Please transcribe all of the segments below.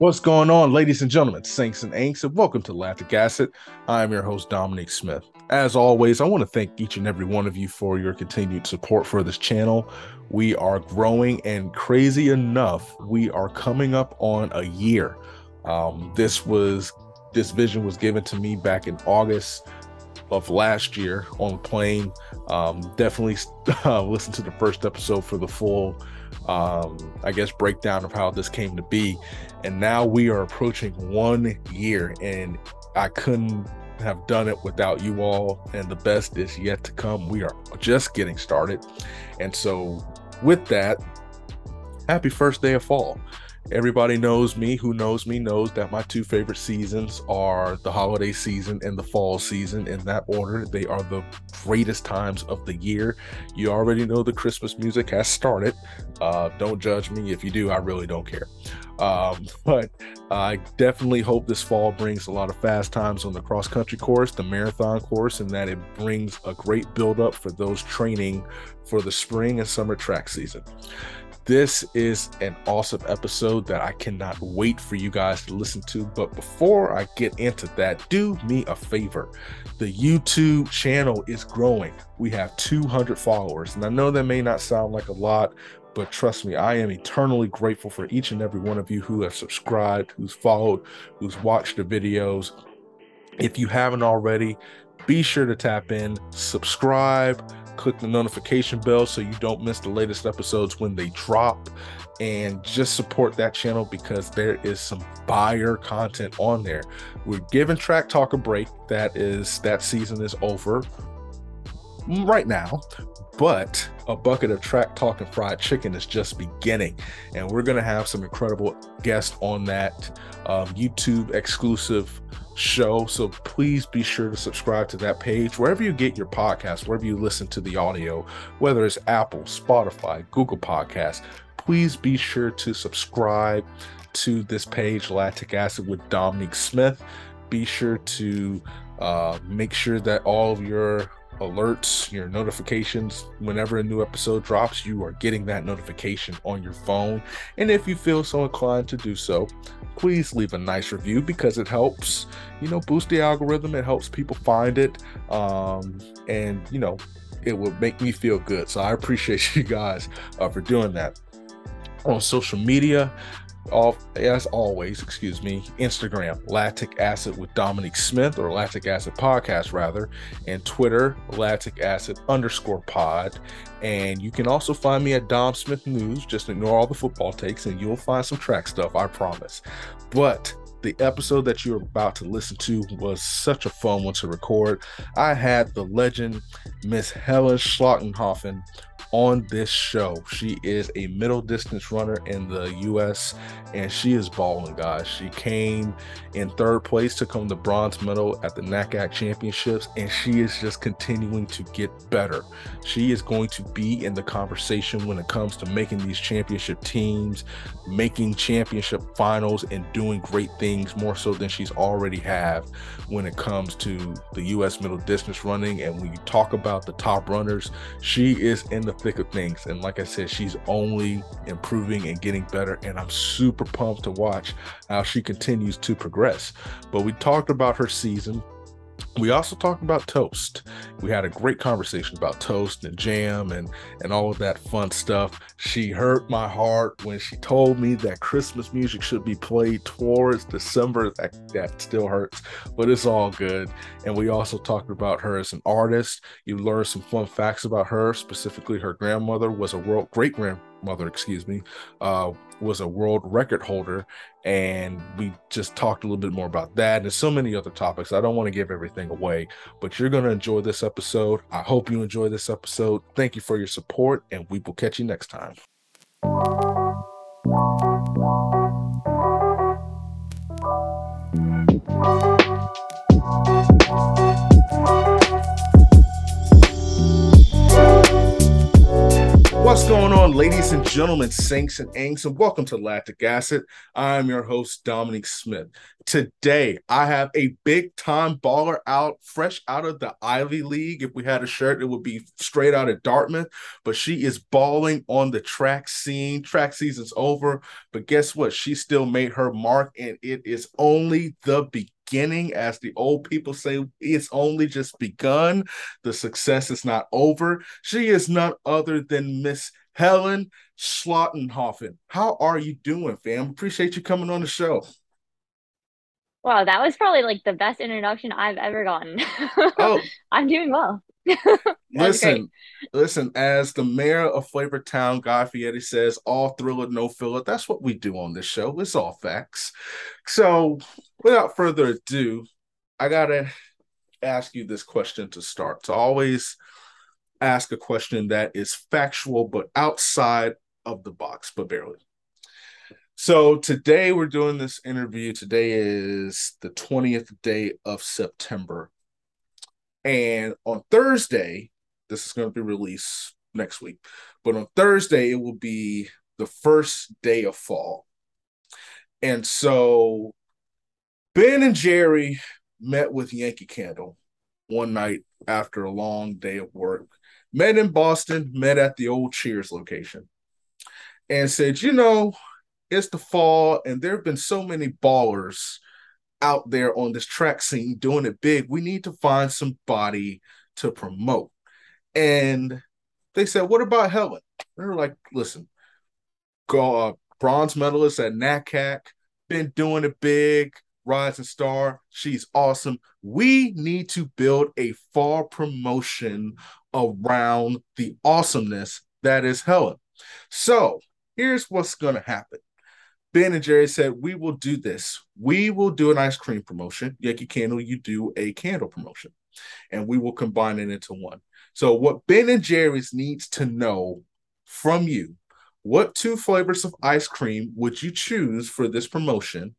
What's going on, ladies and gentlemen, Saints and Ainks, and welcome to Lactic Acid. I am your host, Dominic Smith. As always, I want to thank each and every one of you for your continued support for this channel. We are growing, and crazy enough, we are coming up on a year. Um, this was this vision was given to me back in August of last year on the plane. Um, definitely uh, listen to the first episode for the full um, I guess, breakdown of how this came to be. And now we are approaching one year, and I couldn't have done it without you all. And the best is yet to come. We are just getting started. And so, with that, happy first day of fall. Everybody knows me. Who knows me knows that my two favorite seasons are the holiday season and the fall season. In that order, they are the greatest times of the year. You already know the Christmas music has started. Uh, don't judge me. If you do, I really don't care. Um, but I definitely hope this fall brings a lot of fast times on the cross country course, the marathon course, and that it brings a great build up for those training for the spring and summer track season. This is an awesome episode that I cannot wait for you guys to listen to. But before I get into that, do me a favor. The YouTube channel is growing. We have 200 followers. And I know that may not sound like a lot, but trust me, I am eternally grateful for each and every one of you who have subscribed, who's followed, who's watched the videos. If you haven't already, be sure to tap in, subscribe click the notification bell so you don't miss the latest episodes when they drop and just support that channel because there is some buyer content on there. We're giving Track Talk a break. That is that season is over right now, but a bucket of track talk and fried chicken is just beginning. And we're going to have some incredible guests on that um, youtube exclusive show. So please be sure to subscribe to that page. Wherever you get your podcast wherever you listen to the audio whether it's apple spotify google podcast please be sure to subscribe to this page lactic acid with dominique smith. Be sure to uh, make sure that all of your alerts, your notifications, whenever a new episode drops, you are getting that notification on your phone. And if you feel so inclined to do so, please leave a nice review because it helps, you know, boost the algorithm. It helps people find it. Um, and, you know, it will make me feel good. So I appreciate you guys uh, for doing that. On social media, off as always, excuse me, Instagram, Lactic Acid with Dominique Smith or Lactic Acid Podcast rather, and Twitter, Lactic Acid underscore pod. And you can also find me at Dom Smith News. Just ignore all the football takes and you'll find some track stuff, I promise. But the episode that you're about to listen to was such a fun one to record. I had the legend, Miss Helen Schlachtenhaufen, on this show. She is a middle distance runner in the US and she is balling, guys. She came in third place, took home the bronze medal at the NACAC championships, and she is just continuing to get better. She is going to be in the conversation when it comes to making these championship teams, making championship finals, and doing great things more so than she's already have when it comes to the US middle distance running. And when you talk about the top runners, she is in the thick of things. And like I said, she's only improving and getting better. And I'm super pumped to watch how she continues to progress. But we talked about her season. We also talked about toast. We had a great conversation about toast and jam and and all of that fun stuff. She hurt my heart when she told me that Christmas music should be played towards December. That, that still hurts, but it's all good. And we also talked about her as an artist. You learned some fun facts about her, specifically her grandmother was a world great grandmother, excuse me, uh, was a world record holder. And we just talked a little bit more about that and so many other topics. I don't want to give everything away, but you're going to enjoy this episode. I hope you enjoy this episode. Thank you for your support, and we will catch you next time. What's going on, Ladies and gentlemen, Saints and Anks, and welcome to Lactic Acid. I'm your host, Dominic Smith. Today, I have a big time baller out, fresh out of the Ivy League. If we had a shirt, it would be straight out of Dartmouth, but she is balling on the track scene. Track season's over, but guess what? She still made her mark, and it is only the beginning beginning. As the old people say, it's only just begun. The success is not over. She is none other than Miss Helen Schlachtenhaufen. How are you doing, fam? Appreciate you coming on the show. Wow, that was probably like the best introduction I've ever gotten. Oh, I'm doing well. listen, listen, as the mayor of Flavor Town, Guy Fieri says, all thriller, no filler. That's what we do on this show. It's all facts. So, without further ado, I gotta ask you this question to start. To always ask a question that is factual but outside of the box, but barely. So today we're doing this interview. Today is the 20th day of September. And on Thursday, this is going to be released next week, but on Thursday, it will be the first day of fall. And so Ben and Jerry met with Yankee Candle one night after a long day of work, met in Boston, met at the old Cheers location, and said, You know, it's the fall, and there have been so many ballers out there on this track scene doing it big. We need to find somebody to promote. And they said, What about Helen? They're like, Listen, go uh, bronze medalist at NACAC, been doing it big, rising star. She's awesome. We need to build a far promotion around the awesomeness that is Helen. So here's what's going to happen. Ben and Jerry said, We will do this. We will do an ice cream promotion. Yankee Candle, you do a candle promotion, and we will combine it into one. So, what Ben and Jerry's needs to know from you what two flavors of ice cream would you choose for this promotion?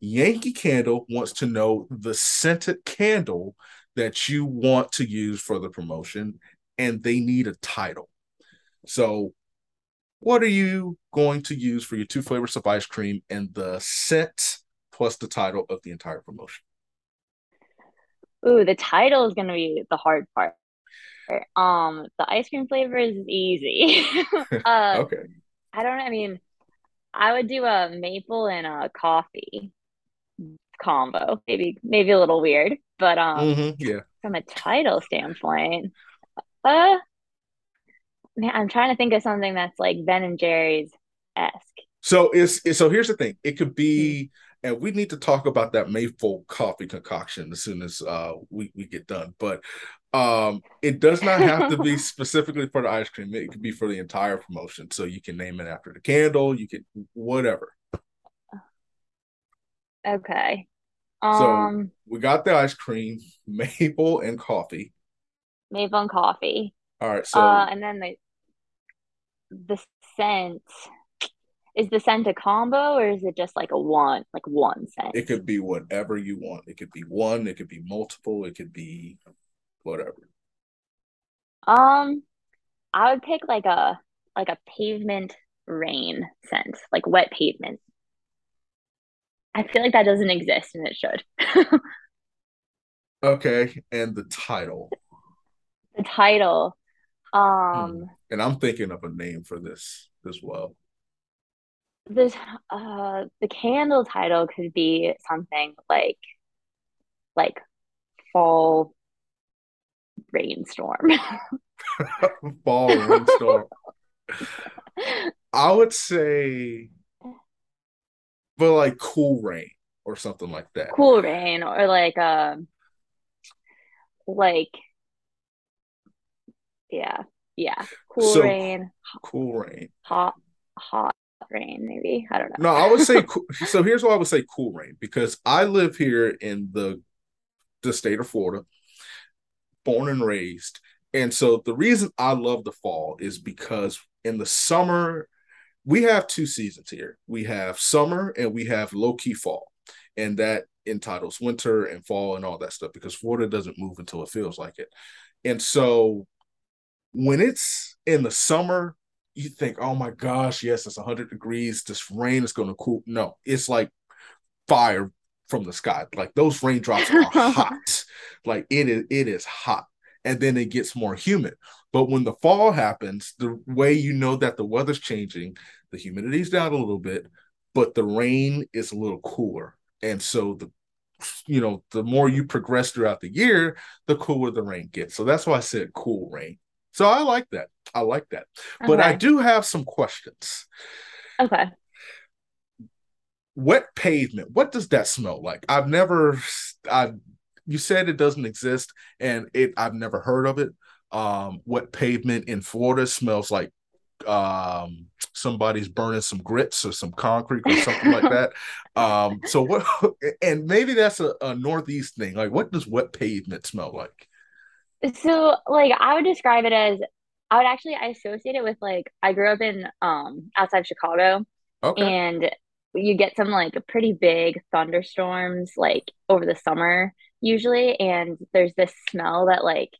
Yankee Candle wants to know the scented candle that you want to use for the promotion, and they need a title. So, what are you going to use for your two flavors of ice cream and the scent plus the title of the entire promotion? Ooh, the title is going to be the hard part. Um, the ice cream flavor is easy. uh, okay. I don't know. I mean, I would do a maple and a coffee combo. Maybe, maybe a little weird, but um, mm-hmm, yeah. From a title standpoint, uh, man, I'm trying to think of something that's like Ben and Jerry's esque. So it's, it's so here's the thing. It could be, hmm. and we need to talk about that maple coffee concoction as soon as uh we, we get done. But um it does not have to be specifically for the ice cream. It could be for the entire promotion. So you can name it after the candle, you can whatever. Okay. Um so we got the ice cream, maple and coffee. Maple and coffee. All right. So uh, and then the the scent is the scent a combo or is it just like a one like one scent? It could be whatever you want. It could be one, it could be multiple, it could be whatever. Um I would pick like a like a pavement rain scent, like wet pavement. I feel like that doesn't exist and it should. okay, and the title. The title. Um, hmm. And I'm thinking of a name for this as well. This uh the candle title could be something like like fall rainstorm. fall rainstorm. I would say but like cool rain or something like that. Cool rain or like um like yeah, yeah. Cool so, rain. Cool rain. Hot, hot rain. Maybe I don't know. No, I would say cool, so. Here's why I would say cool rain because I live here in the the state of Florida, born and raised, and so the reason I love the fall is because in the summer we have two seasons here. We have summer and we have low key fall, and that entitles winter and fall and all that stuff because Florida doesn't move until it feels like it. And so when it's in the summer, you think, oh my gosh, yes, it's 100 degrees. This rain is going to cool. No, it's like fire from the sky. Like those raindrops are hot. Like it is, it is hot. And then it gets more humid. But when the fall happens, the way you know that the weather's changing, the humidity's down a little bit, but the rain is a little cooler. And so the you know, the more you progress throughout the year, the cooler the rain gets. So that's why I said cool rain. So I like that. I like that. Okay. But I do have some questions. Okay. Wet pavement. What does that smell like? I've never I you said it doesn't exist and it I've never heard of it. Um wet pavement in Florida smells like um somebody's burning some grits or some concrete or something like that. Um, so what? And maybe that's a, a northeast thing. Like, what does wet pavement smell like? So, like, I would describe it as I would actually I associate it with like I grew up in um outside Chicago, okay. and you get some like pretty big thunderstorms like over the summer usually, and there's this smell that like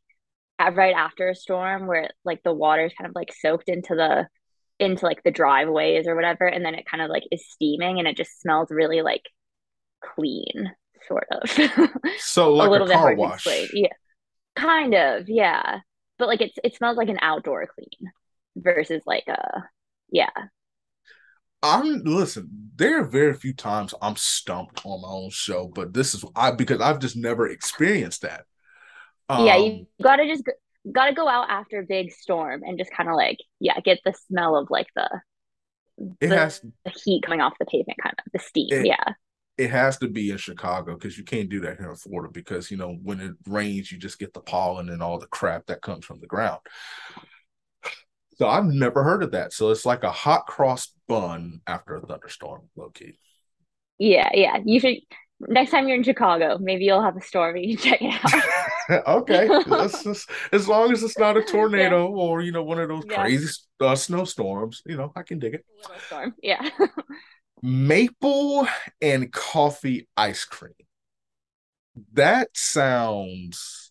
right after a storm where like the water is kind of like soaked into the into like the driveways or whatever and then it kind of like is steaming and it just smells really like clean sort of so like a little a bit hard wash. yeah kind of yeah but like it's it smells like an outdoor clean versus like a yeah I'm listen. There are very few times I'm stumped on my own show, but this is I because I've just never experienced that. Um, yeah, you um, gotta just got to go out after a big storm and just kind of like yeah get the smell of like the it the, has the heat coming off the pavement kind of the steam it, yeah it has to be in chicago because you can't do that here in florida because you know when it rains you just get the pollen and all the crap that comes from the ground so i've never heard of that so it's like a hot cross bun after a thunderstorm low key yeah yeah you should next time you're in Chicago, maybe you'll have a storm and you can check it out. okay, just, as long as it's not a tornado yeah. or you know one of those yeah. crazy uh, snowstorms, you know I can dig it. Little storm, yeah. Maple and coffee ice cream. That sounds.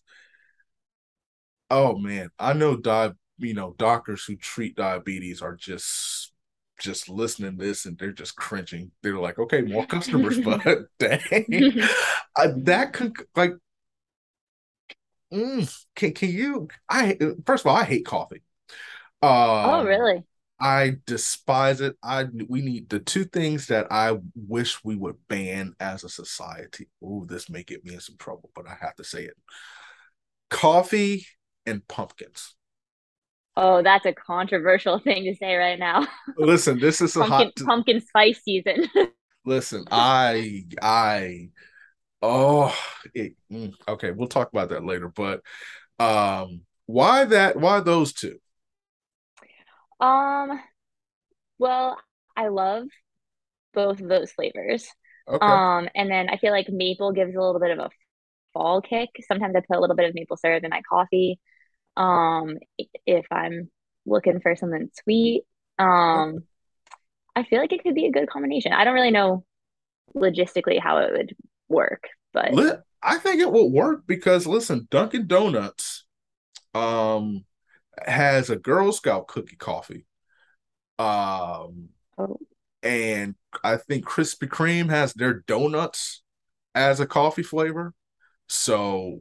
Oh man, I know di- you know doctors who treat diabetes are just just listening to this and they're just cringing. They're like, okay, more customers, but dang, uh, that could like, mm, can can you? I first of all, I hate coffee. Uh, oh, really? I despise it. I we need the two things that I wish we would ban as a society. Oh, this may get me in some trouble, but I have to say it. Coffee and pumpkins. Oh, that's a controversial thing to say right now. Listen, this is a pumpkin, hot pumpkin spice season. Listen, I I oh it, mm, okay, we'll talk about that later. But um why that why those two? Um well, I love both of those flavors. Okay. Um and then I feel like maple gives a little bit of a fall kick. Sometimes I put a little bit of maple syrup in my coffee um if i'm looking for something sweet um i feel like it could be a good combination i don't really know logistically how it would work but i think it will work because listen dunkin donuts um has a girl scout cookie coffee um oh. and i think krispy kreme has their donuts as a coffee flavor so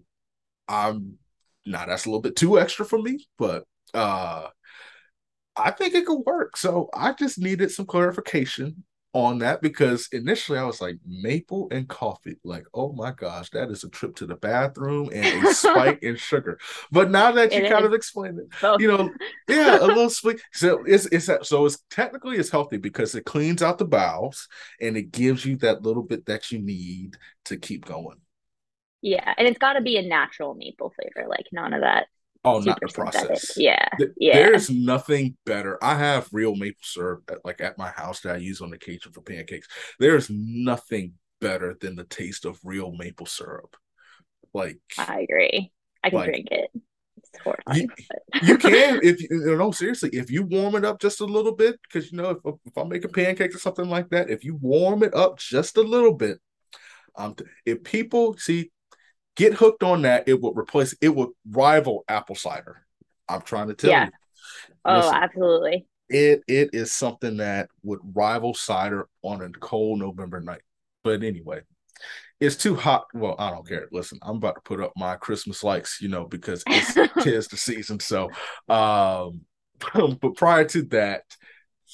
i'm now that's a little bit too extra for me, but uh I think it could work. So I just needed some clarification on that because initially I was like maple and coffee, like oh my gosh, that is a trip to the bathroom and a spike in sugar. But now that you it kind is. of explained it, Both. you know, yeah, a little sweet. So it's it's so it's technically it's healthy because it cleans out the bowels and it gives you that little bit that you need to keep going. Yeah, and it's got to be a natural maple flavor, like none of that. Oh, not the process. Yeah, yeah. There's nothing better. I have real maple syrup at, like at my house that I use on occasion for pancakes. There's nothing better than the taste of real maple syrup. Like I agree. I can like, drink it. You, you, can if you know seriously if you warm it up just a little bit because you know if, if I'm making pancakes or something like that if you warm it up just a little bit um if people see Get hooked on that. It will replace. It will rival apple cider. I'm trying to tell yeah. you. Oh, Listen, absolutely. it it is something that would rival cider on a cold November night. But anyway, it's too hot. Well, I don't care. Listen, I'm about to put up my Christmas lights, you know, because it's tis the season. So, um, but prior to that,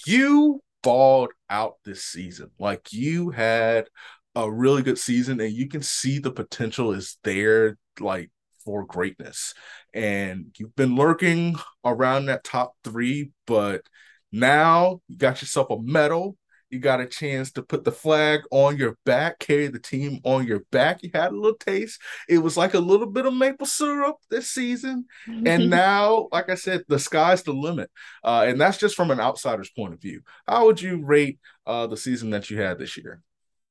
you balled out this season. Like you had a really good season, and you can see the potential is there. Like for greatness. And you've been lurking around that top three, but now you got yourself a medal. You got a chance to put the flag on your back, carry the team on your back. You had a little taste. It was like a little bit of maple syrup this season. and now, like I said, the sky's the limit. Uh, and that's just from an outsider's point of view. How would you rate uh, the season that you had this year?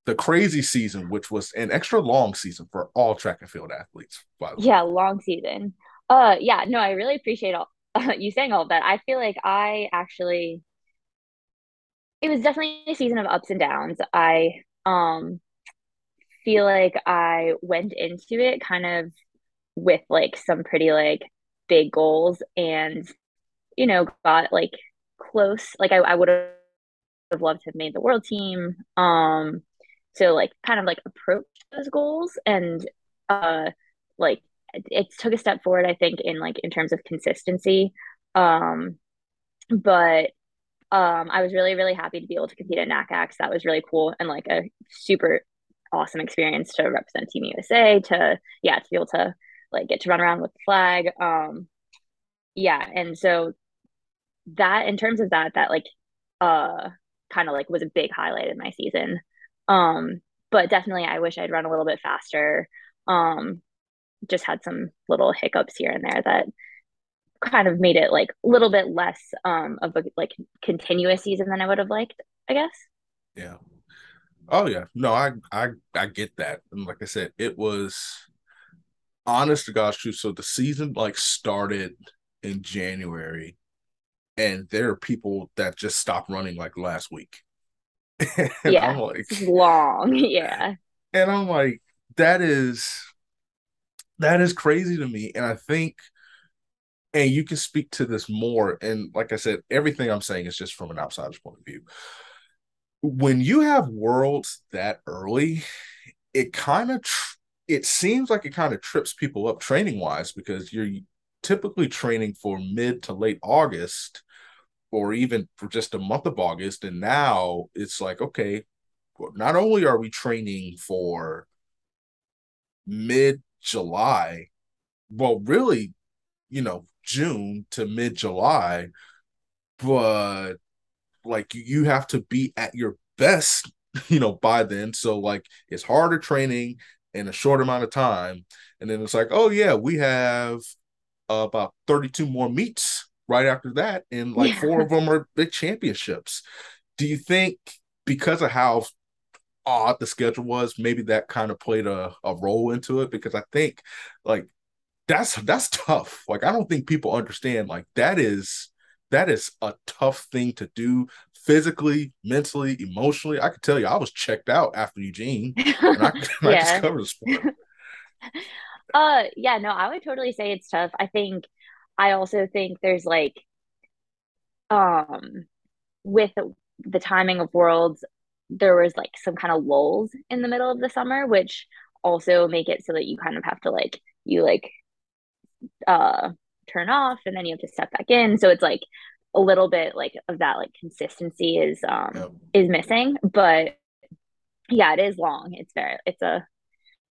The crazy season, which was an extra long season for all track and field athletes. yeah, long season. Uh, yeah, no, I really appreciate all uh, you saying all that. I feel like I actually, it was definitely a season of ups and downs. I um feel like I went into it kind of with like some pretty like big goals and you know got like close like I, I would have loved to have made the world team um to like kind of like approach those goals. And uh like it, took a step forward i think in like in terms of consistency. Um but um i was really really happy to be able to compete at NACACs that was really cool and like a super awesome experience to represent team usa to yeah to be able to like get to run around with the flag. Um yeah and so that in terms of that that like uh kind of like was a big highlight in my season um, but definitely I wish I'd run a little bit faster. Um, just had some little hiccups here and there that kind of made it like a little bit less um of a like continuous season than I would have liked, I guess. Yeah. Oh yeah. No, I I I get that. And like I said, it was honest to God's truth. So the season like started in January and there are people that just stopped running like last week. yeah, I'm like long. Yeah. And I'm like, that is that is crazy to me. And I think and you can speak to this more. And like I said, everything I'm saying is just from an outsider's point of view. When you have worlds that early, it kind of tr- it seems like it kind of trips people up training wise because you're typically training for mid to late August or even for just a month of August. And now it's like, okay, not only are we training for mid July, well, really, you know, June to mid July, but like you have to be at your best, you know, by then. So, like, it's harder training in a short amount of time. And then it's like, oh, yeah, we have about 32 more meets right after that, and like yeah. four of them are big championships. Do you think because of how odd the schedule was, maybe that kind of played a, a role into it? Because I think like that's that's tough. Like I don't think people understand like that is that is a tough thing to do physically, mentally, emotionally. I could tell you I was checked out after Eugene and I, yeah. I just covered the sport. Uh yeah, no, I would totally say it's tough. I think I also think there's like um with the timing of worlds there was like some kind of lulls in the middle of the summer which also make it so that you kind of have to like you like uh turn off and then you have to step back in so it's like a little bit like of that like consistency is um yep. is missing but yeah it is long it's very it's a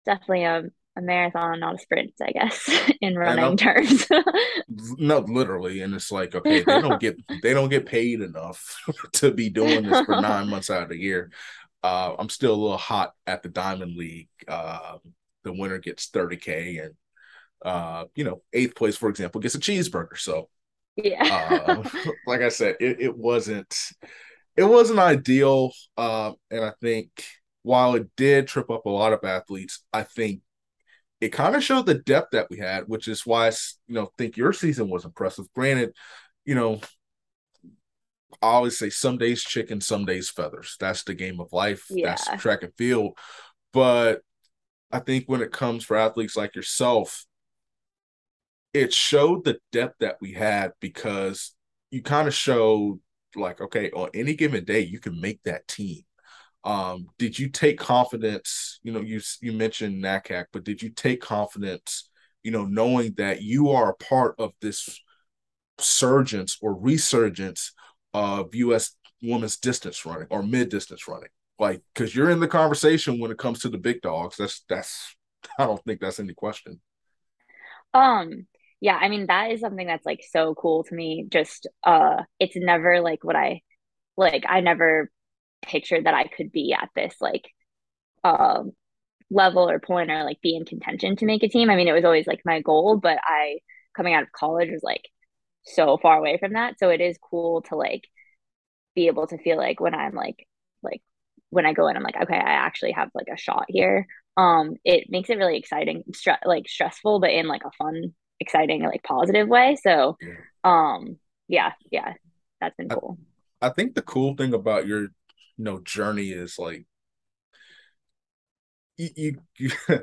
definitely a a marathon, not a sprint, I guess, in running terms. no, literally, and it's like okay, they don't get they don't get paid enough to be doing this for nine months out of the year. Uh, I'm still a little hot at the Diamond League. Uh, the winner gets 30k, and uh, you know, eighth place, for example, gets a cheeseburger. So, yeah, uh, like I said, it, it wasn't it wasn't ideal, uh, and I think while it did trip up a lot of athletes, I think it kind of showed the depth that we had, which is why I, you know think your season was impressive. Granted, you know, I always say some days chicken, some days feathers. That's the game of life. Yeah. That's track and field. But I think when it comes for athletes like yourself, it showed the depth that we had because you kind of showed like okay on any given day you can make that team um did you take confidence you know you you mentioned NACAC but did you take confidence you know knowing that you are a part of this surgence or resurgence of US women's distance running or mid distance running? Like because you're in the conversation when it comes to the big dogs. That's that's I don't think that's any question. Um yeah, I mean that is something that's like so cool to me. Just uh it's never like what I like I never pictured that I could be at this like uh, level or point or like be in contention to make a team. I mean, it was always like my goal, but I coming out of college was like so far away from that. So it is cool to like be able to feel like when I'm like like when I go in, I'm like, okay, I actually have like a shot here. Um, it makes it really exciting, stre- like stressful, but in like a fun exciting like positive way so yeah. um yeah yeah that's been cool I, I think the cool thing about your you know journey is like you, you, you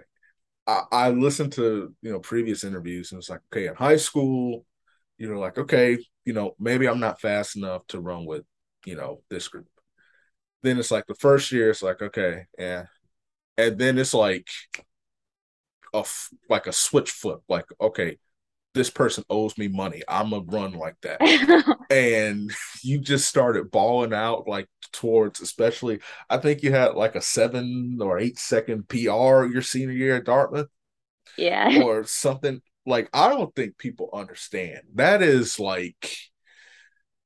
I, I listened to you know previous interviews and it's like okay in high school you know like okay you know maybe i'm not fast enough to run with you know this group. Then it's like the first year it's like okay yeah. And then it's like a like a switch flip like okay this person owes me money. I'm gonna run like that. and you just started balling out like towards, especially, I think you had like a seven or eight second PR your senior year at Dartmouth. Yeah. Or something like I don't think people understand. That is like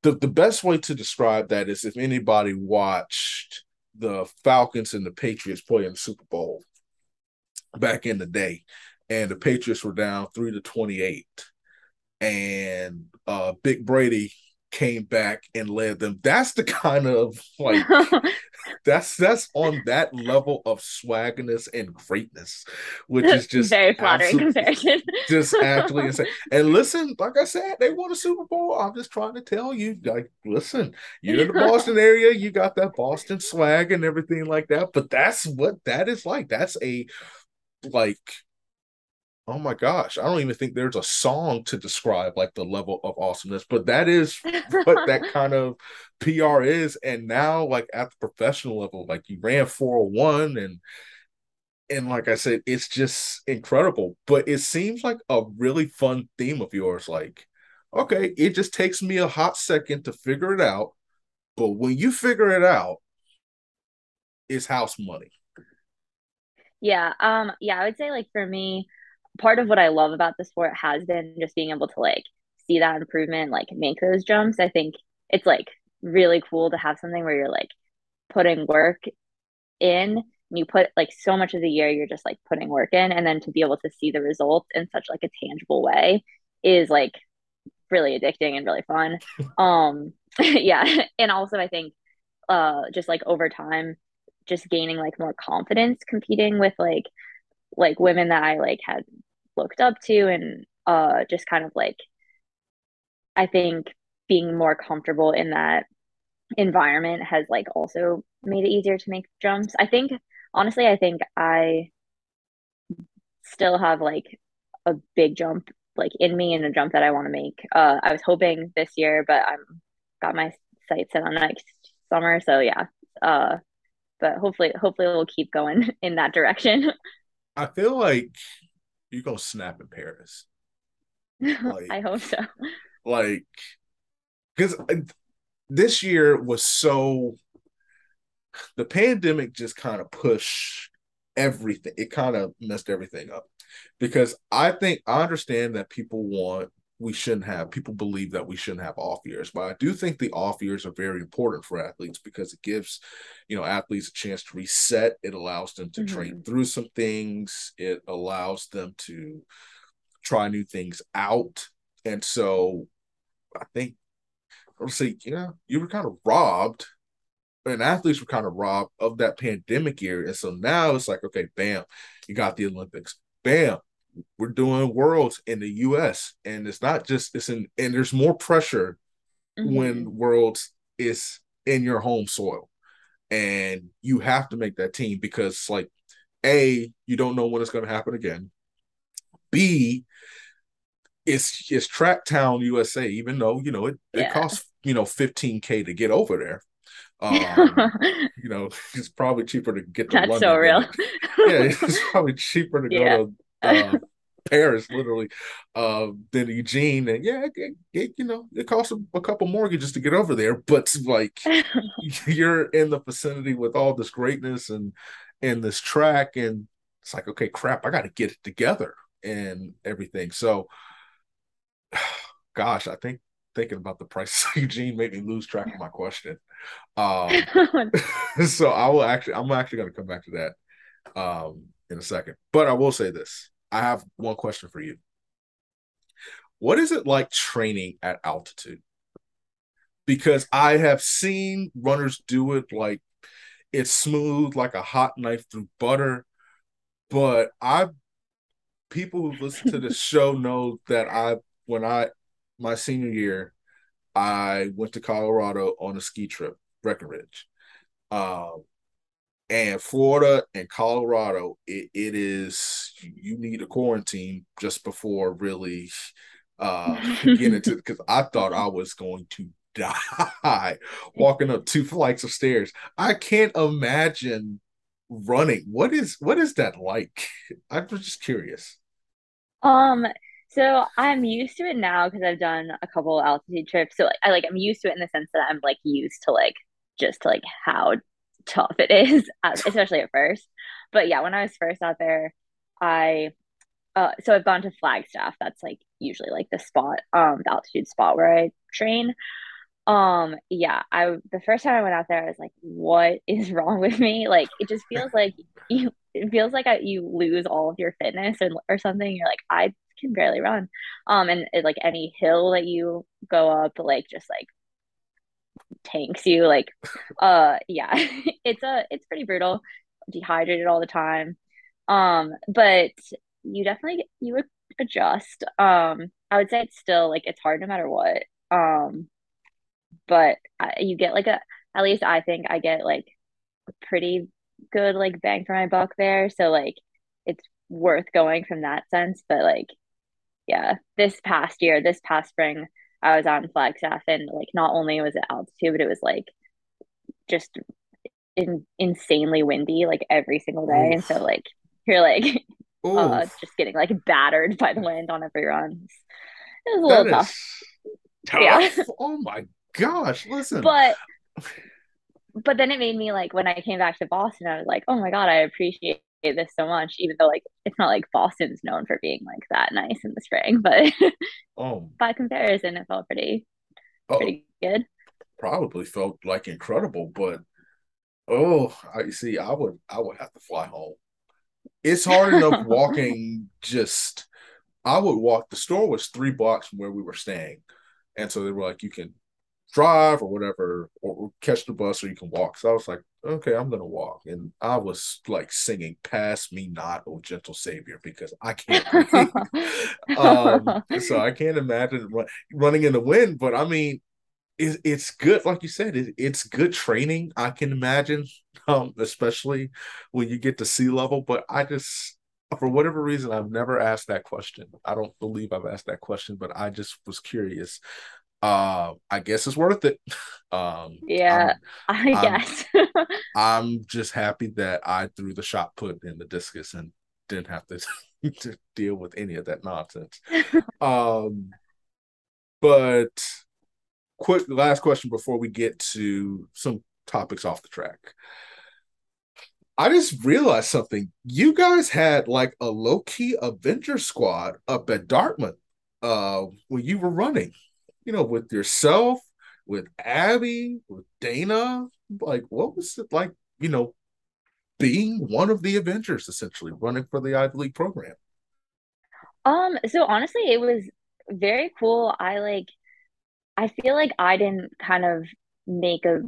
the the best way to describe that is if anybody watched the Falcons and the Patriots play in the Super Bowl back in the day and the Patriots were down three to twenty eight, and uh, Big Brady came back and led them. That's the kind of like that's that's on that level of swagginess and greatness, which is just very flattering comparison. just actually insane. And listen, like I said, they won a Super Bowl. I'm just trying to tell you, like, listen, you're in the Boston area, you got that Boston swag and everything like that. But that's what that is like. That's a like oh my gosh, I don't even think there's a song to describe like the level of awesomeness, but that is what that kind of PR is. And now, like at the professional level, like you ran 401 and and like I said, it's just incredible. But it seems like a really fun theme of yours. Like, okay, it just takes me a hot second to figure it out. But when you figure it out, it's house money. Yeah. Um, yeah, I would say like for me, part of what I love about the sport has been just being able to like see that improvement, like make those jumps. I think it's like really cool to have something where you're like putting work in and you put like so much of the year you're just like putting work in and then to be able to see the results in such like a tangible way is like really addicting and really fun um yeah and also i think uh just like over time just gaining like more confidence competing with like like women that I like had looked up to and uh just kind of like I think being more comfortable in that environment has like also made it easier to make jumps. I think honestly I think I still have like a big jump like in me and a jump that I want to make. Uh I was hoping this year but I'm got my sights set on next summer so yeah. Uh but hopefully hopefully we'll keep going in that direction. I feel like you're gonna snap in Paris. Like, I hope so. Like, because uh, this year was so. The pandemic just kind of pushed everything. It kind of messed everything up because I think I understand that people want we shouldn't have people believe that we shouldn't have off years but i do think the off years are very important for athletes because it gives you know athletes a chance to reset it allows them to mm-hmm. train through some things it allows them to try new things out and so i think i'll say yeah you were kind of robbed and athletes were kind of robbed of that pandemic year and so now it's like okay bam you got the olympics bam we're doing worlds in the US and it's not just it's in and there's more pressure mm-hmm. when worlds is in your home soil and you have to make that team because like a you don't know when it's going to happen again b it's it's track town usa even though you know it, yeah. it costs you know 15k to get over there. Um, you know, it's probably cheaper to get to That's London so real. yeah, it's probably cheaper to yeah. go to uh, Paris, literally, uh, than Eugene. And yeah, it, it, you know, it costs a, a, couple mortgages to get over there, but like you're in the vicinity with all this greatness and and this track, and it's like, okay, crap, I got to get it together and everything. So, gosh, I think thinking about the price of Eugene made me lose track of my question. Um, so I will actually, I'm actually going to come back to that um, in a second. But I will say this: I have one question for you. What is it like training at altitude? Because I have seen runners do it like it's smooth like a hot knife through butter. But I people who listen to the show know that I when I my senior year, I went to Colorado on a ski trip, Breckenridge. Um, and Florida and Colorado, it, it is you need a quarantine just before really uh getting into because I thought I was going to die walking up two flights of stairs. I can't imagine running. What is what is that like? I'm just curious. Um, so I'm used to it now because I've done a couple altitude trips. So like, I like I'm used to it in the sense that I'm like used to like just like how tough it is, especially at first. But yeah, when I was first out there, I uh so I've gone to Flagstaff. That's like usually like the spot, um, the altitude spot where I train. Um, yeah, I the first time I went out there, I was like, "What is wrong with me?" Like, it just feels like you. It feels like I, you lose all of your fitness and or something. You're like, I can barely run. Um, and it, like any hill that you go up, like just like tanks you. Like, uh, yeah, it's a it's pretty brutal. Dehydrated all the time. Um, but you definitely you adjust. Um, I would say it's still like it's hard no matter what. Um but you get like a at least I think I get like pretty good like bang for my buck there. So like it's worth going from that sense. But like yeah, this past year, this past spring, I was out in Flagstaff and like not only was it altitude, but it was like just in, insanely windy like every single day. Oof. And so like you're like uh, just getting like battered by the wind on every run. It was a little tough. tough. Yeah. Oh my gosh, listen. But but then it made me like when I came back to Boston, I was like, oh my god, I appreciate this so much, even though like it's not like Boston's known for being like that nice in the spring, but oh by comparison, it felt pretty oh, pretty good. Probably felt like incredible, but oh, I see. I would I would have to fly home. It's hard enough walking. Just I would walk. The store was three blocks from where we were staying, and so they were like, you can drive or whatever, or catch the bus, or you can walk. So I was like, okay, I'm gonna walk, and I was like singing "Pass Me Not, O Gentle Savior" because I can't. um, so I can't imagine run, running in the wind, but I mean, it, it's good, like you said, it, it's good training. I can imagine, um, especially when you get to sea level. But I just for whatever reason, I've never asked that question. I don't believe I've asked that question, but I just was curious uh i guess it's worth it. Um yeah I'm, i guess. I'm, I'm, just happy that i threw the shot put in the discus and didn't have to, to deal with any of that nonsense. Um but quick last question before we get to some topics off the track. I just realized something. You guys had like a low key Avenger squad up at Dartmouth uh, when you were running you know, with yourself, with Abbey, with Dana? Like, what was it like, you know, being one of the Avengers essentially running for the Ivy League program? Um, so honestly, it was very cool. I like I feel like I didn't kind of make a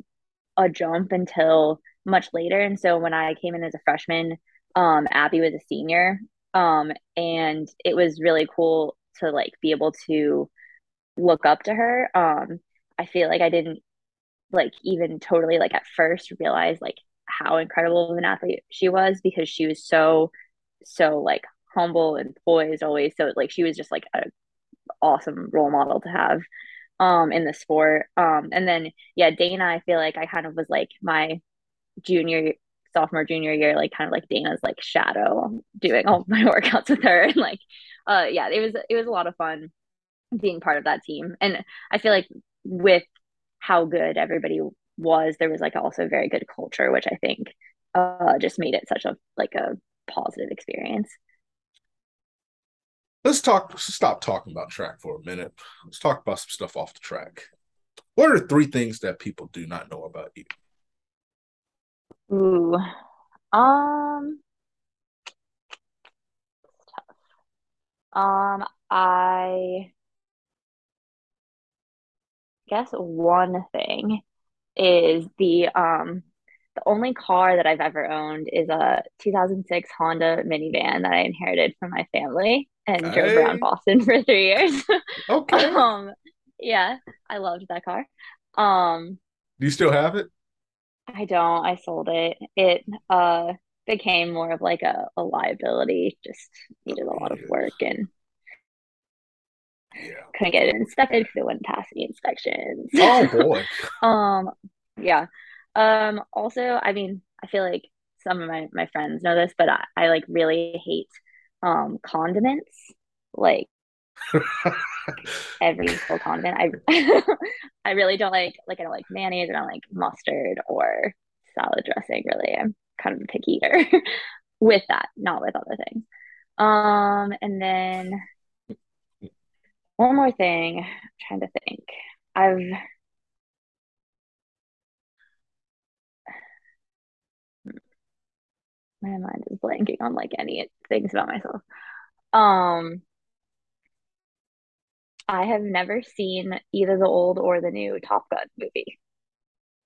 a jump until much later. And so when I came in as a freshman, um, Abbey was a senior. Um, and it was really cool to like be able to look up to her. Um, I feel like I didn't like even totally like at first realize like how incredible of an athlete she was because she was so so like humble and poised always. So like she was just like an awesome role model to have. um in the sport. Um and then yeah, Dana, I feel like I kind of was like my junior sophomore junior year like kind of like Dana's like shadow doing all my workouts with her and like uh yeah it was it was a lot of fun being part of that team and I feel like with how good everybody was there was like also very good culture which I think uh just made it such a like a positive experience let's talk stop talking about track for a minute let's talk about some stuff off the track what are three things that people do not know about you Ooh. Um, tough. Um, I guess one thing is the um the only car that I've ever owned is a 2006 Honda minivan that I inherited from my family and drove around Boston for three years. Okay. um, yeah, I loved that car. Um, do you still have it? I don't. I sold it. It uh became more of like a, a liability, just needed a lot of work and yeah. couldn't get it inspected because it wouldn't pass the inspections. Oh boy. um yeah. Um also, I mean, I feel like some of my, my friends know this, but I, I like really hate um condiments. Like every single condiment. I I really don't like like I don't like mayonnaise. I don't like mustard or salad dressing. Really, I'm kind of a picky eater with that, not with other things. Um, and then one more thing. I'm trying to think. I've my mind is blanking on like any things about myself. Um, I have never seen either the old or the new Top Gun movie.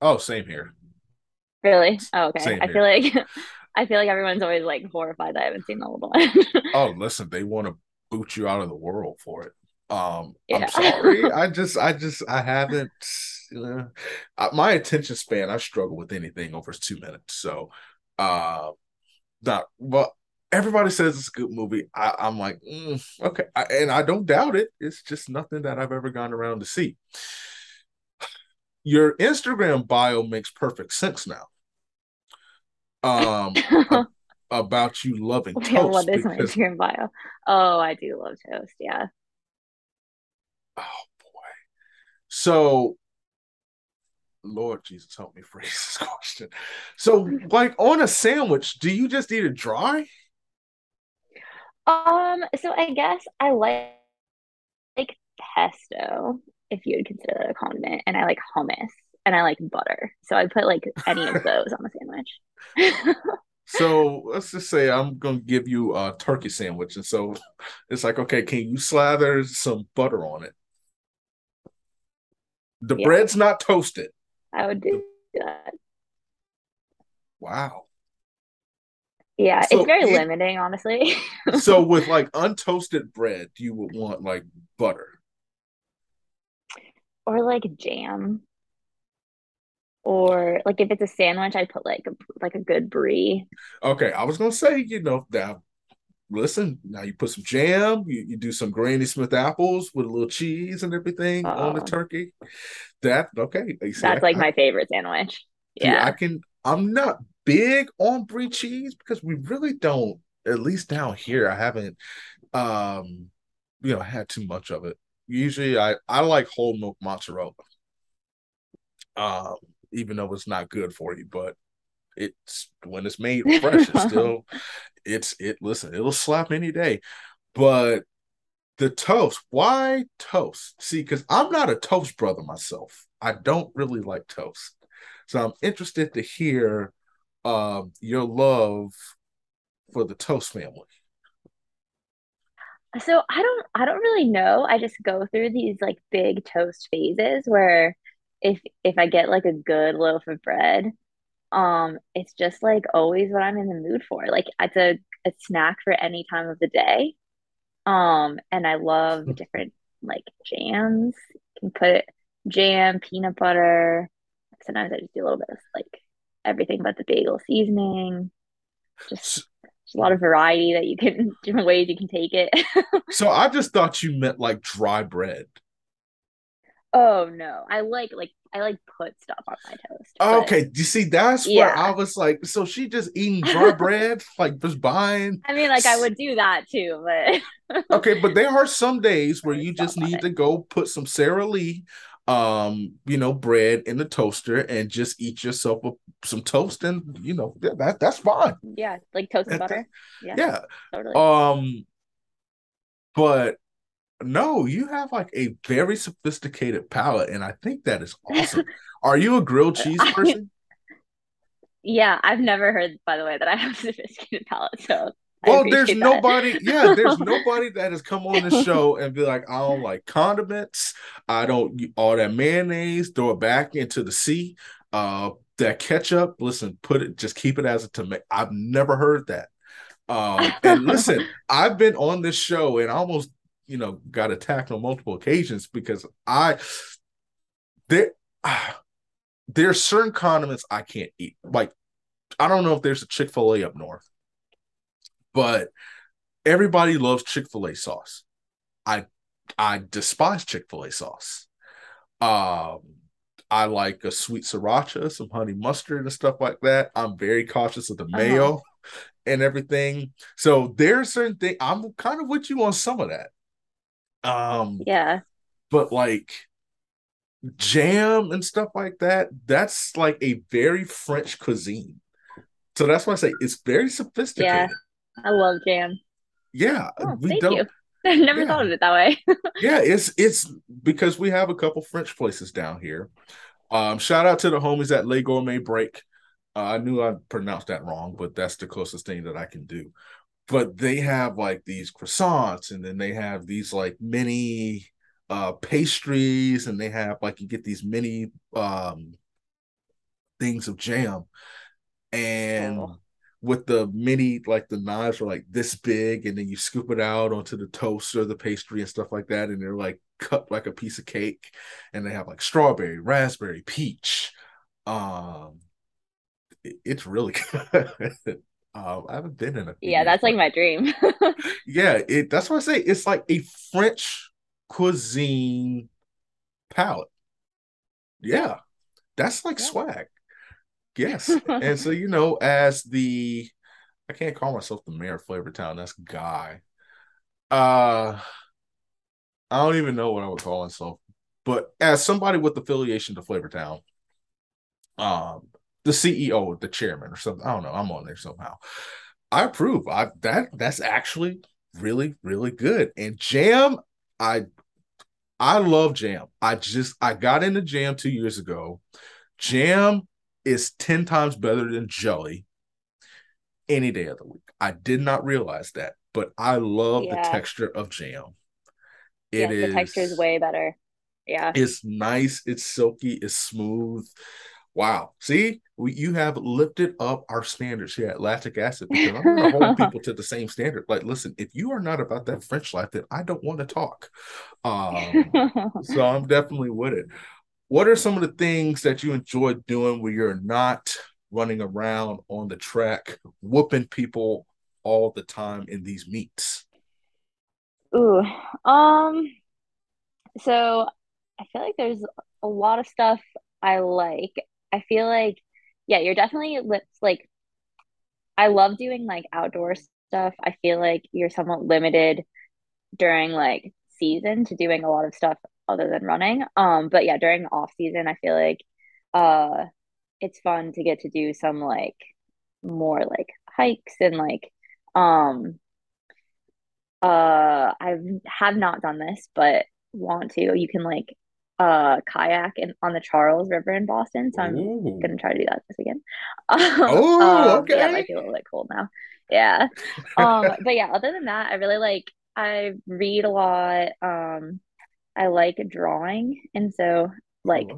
Oh, same here. Really? Oh, okay. Same I here. feel like I feel like everyone's always like horrified that I haven't seen the old one. oh, listen, they want to boot you out of the world for it. Um, yeah. I'm sorry. I just, I just, I haven't. Uh, my attention span, I struggle with anything over two minutes. So, uh, not well everybody says it's a good movie. I, am like, mm, okay, I, and I don't doubt it. It's just nothing that I've ever gone around to see. Your Instagram bio makes perfect sense now. Um, about you loving toast. What is my Instagram bio? Oh, I do love toast. Yeah. Oh boy. So Lord Jesus, help me phrase this question. So, like on a sandwich, do you just eat it dry? Um, so I guess I like like pesto, if you would consider that a condiment, and I like hummus and I like butter. So I put like any of those on the sandwich. so let's just say I'm gonna give you a turkey sandwich, and so it's like, okay, can you slather some butter on it? The yeah. bread's not toasted. I would do that. Wow. Yeah, so it's very it, limiting, honestly. so with like untoasted bread, you would want like butter. Or like jam. Or like if it's a sandwich, I put like a like a good brie. Okay, I was gonna say, you know, now listen, now you put some jam, you, you do some Granny Smith apples with a little cheese and everything oh. on the turkey. That okay. See, That's I, like I, my favorite sandwich. Yeah. I can I'm not big on brie cheese because we really don't, at least down here, I haven't um you know had too much of it. Usually I I like whole milk mozzarella. Um, even though it's not good for you, but it's when it's made fresh, it's still it's it listen, it'll slap any day. But the toast, why toast? See, because I'm not a toast brother myself. I don't really like toast. So I'm interested to hear uh, your love for the Toast family? So I don't I don't really know. I just go through these like big toast phases where if if I get like a good loaf of bread, um it's just like always what I'm in the mood for. Like it's a, a snack for any time of the day. Um and I love different like jams. You can put jam, peanut butter. Sometimes I just do a little bit of like everything but the bagel seasoning. Just, just a lot of variety that you can different ways you can take it. so I just thought you meant like dry bread. Oh no, I like like I like put stuff on my toast. Okay, you see, that's yeah. where I was like, so she just eating dry bread, like just buying. I mean, like I would do that too, but okay, but there are some days where you just need to go put some Sara Lee, um, you know, bread in the toaster and just eat yourself a, some toast, and you know that that's fine. Yeah, like toast and butter. Yeah, yeah, totally. Um, but no, you have like a very sophisticated palate, and I think that is awesome. Are you a grilled cheese person? yeah, I've never heard, by the way, that I have a sophisticated palate. So well, there's that. nobody, yeah, there's nobody that has come on the show and be like, I don't like condiments. I don't all that mayonnaise, throw it back into the sea. Uh that ketchup, listen, put it, just keep it as a tomato. I've never heard that. Um, and listen, I've been on this show and almost you know got attacked on multiple occasions because I there there are certain condiments I can't eat. Like I don't know if there's a Chick Fil A up north, but everybody loves Chick Fil A sauce. I I despise Chick Fil A sauce. Um, I like a sweet sriracha, some honey mustard and stuff like that. I'm very cautious of the uh-huh. mayo and everything. So there's certain things I'm kind of with you on some of that. Um, yeah. But like jam and stuff like that, that's like a very French cuisine. So that's why I say it's very sophisticated. Yeah. I love jam. Yeah. Oh, we don't you. I never yeah. thought of it that way. yeah, it's it's because we have a couple French places down here. Um, shout out to the homies at Le Gourmet Break. Uh, I knew I pronounced that wrong, but that's the closest thing that I can do but they have like these croissants and then they have these like mini uh pastries and they have like you get these mini um things of jam. And oh. with the mini like the knives are like this big and then you scoop it out onto the toast or the pastry and stuff like that and they're like cut like a piece of cake and they have like strawberry raspberry peach. Um it, it's really good um, I haven't been in a. Yeah, that's like my dream. yeah, it. That's what I say. It's like a French cuisine palette. Yeah, that's like yeah. swag. Yes, and so you know, as the, I can't call myself the mayor of Flavortown. That's Guy. Uh, I don't even know what I would call myself, but as somebody with affiliation to Flavortown, um, the CEO, the chairman, or something. I don't know. I'm on there somehow. I approve. I that that's actually really really good. And jam, I I love jam. I just I got into jam two years ago. Jam is ten times better than jelly any day of the week. I did not realize that, but I love yeah. the texture of jam. It yes, is, the texture is way better. Yeah, it's nice. It's silky. It's smooth. Wow. See, we, you have lifted up our standards here at lactic acid because I'm going to hold people to the same standard. Like, listen, if you are not about that French life, then I don't want to talk. Um, so I'm definitely with it. What are some of the things that you enjoy doing where you're not running around on the track, whooping people all the time in these meets? Ooh, um, so I feel like there's a lot of stuff I like. I feel like, yeah, you're definitely like, I love doing like outdoor stuff. I feel like you're somewhat limited during like season to doing a lot of stuff other than running. Um, but yeah, during the off season, I feel like uh it's fun to get to do some like more like hikes and like um uh I have not done this but want to. You can like uh kayak in on the Charles River in Boston. So I'm Ooh. gonna try to do that this weekend. oh, um, okay. Yeah, it might be a little bit cold now. Yeah. um, but yeah, other than that, I really like I read a lot. Um, I like drawing, and so like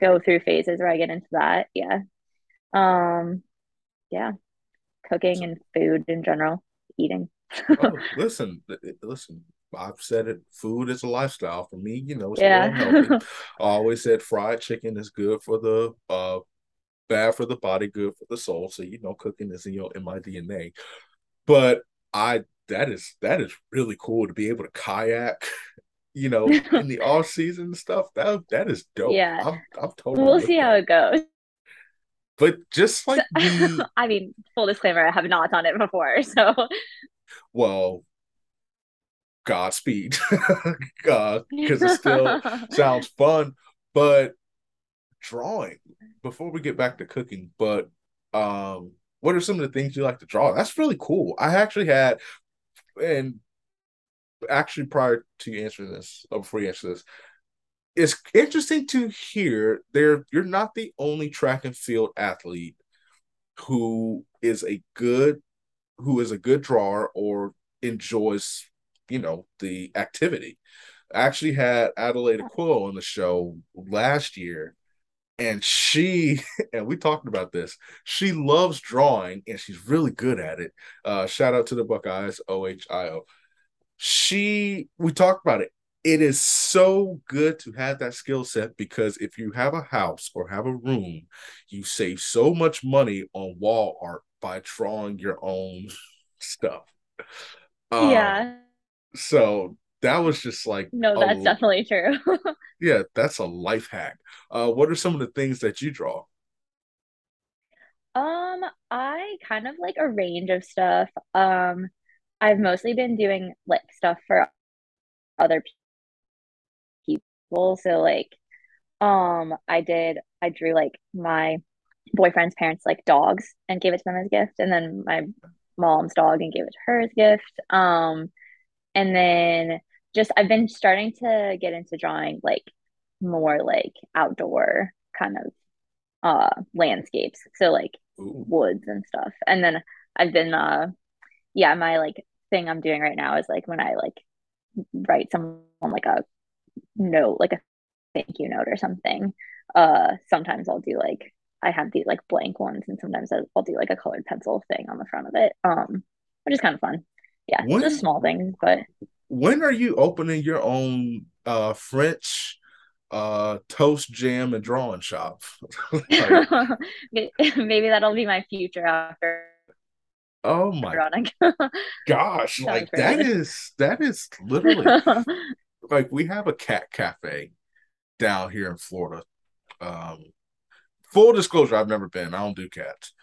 go through phases where I get into that. Yeah. Um, yeah, cooking and food in general, eating. oh, listen, listen. I've said it. Food is a lifestyle for me. You know, it's yeah. I always said fried chicken is good for the uh, bad for the body, good for the soul. So you know, cooking is in your in my DNA. But I that is that is really cool to be able to kayak you know, in the off season stuff, that that is dope. Yeah. I'm I'm totally We'll see that. how it goes. But just like the I mean, full disclaimer, I have not done it before, so well, Godspeed, because it still sounds fun. But drawing, before we get back to cooking, but um, what are some of the things you like to draw? That's really cool. I actually had, and actually prior to you answering this, or before you answer this, it's interesting to hear there you're not the only track and field athlete who is a good who is a good drawer or enjoys you know the activity. I actually had Adelaide Aquilla on the show last year and she and we talked about this. She loves drawing and she's really good at it. Uh shout out to the buckeyes ohio she we talked about it. It is so good to have that skill set because if you have a house or have a room, you save so much money on wall art by drawing your own stuff. Um, yeah. So that was just like no, that's a, definitely true. yeah, that's a life hack. Uh, what are some of the things that you draw? Um, I kind of like a range of stuff. Um, I've mostly been doing like stuff for other people people. So like um I did I drew like my boyfriend's parents like dogs and gave it to them as a gift and then my mom's dog and gave it to her as a gift. Um and then just I've been starting to get into drawing like more like outdoor kind of uh landscapes. So like Ooh. woods and stuff. And then I've been uh yeah, my like thing I'm doing right now is like when I like write someone like a note, like a thank you note or something. Uh, sometimes I'll do like I have these like blank ones, and sometimes I'll do like a colored pencil thing on the front of it. Um, which is kind of fun. Yeah, when, just small things, but when are you opening your own uh French uh toast jam and drawing shop? Maybe that'll be my future after Oh my gosh, like that is that is literally like we have a cat cafe down here in Florida. Um, full disclosure, I've never been. I don't do cats,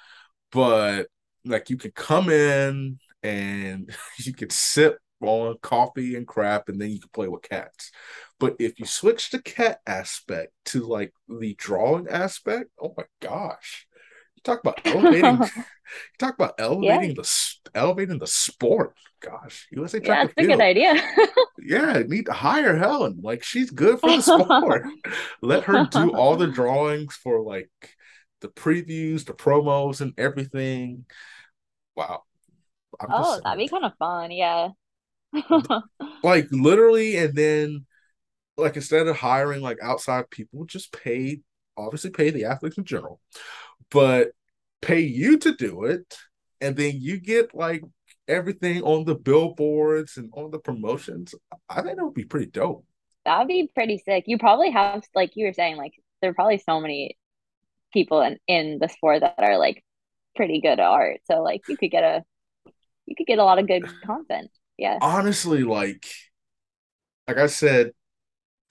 but like you can come in and you can sip on coffee and crap, and then you can play with cats. But if you switch the cat aspect to like the drawing aspect, oh my gosh, you talk about elevating. you talk about elevating yeah. the elevating the sport. Gosh, USA Track yeah, that's a good idea. yeah, need to hire Helen. Like she's good for the sport. Let her do all the drawings for like the previews, the promos, and everything. Wow. I'm oh, that'd be kind of fun. Yeah. like literally, and then like instead of hiring like outside people, just pay obviously pay the athletes in general, but pay you to do it, and then you get like everything on the billboards and on the promotions. I think that would be pretty dope. That'd be pretty sick. You probably have like you were saying, like there are probably so many people in, in the sport that are like pretty good at art. So like you could get a you could get a lot of good content. Yeah. Honestly, like like I said,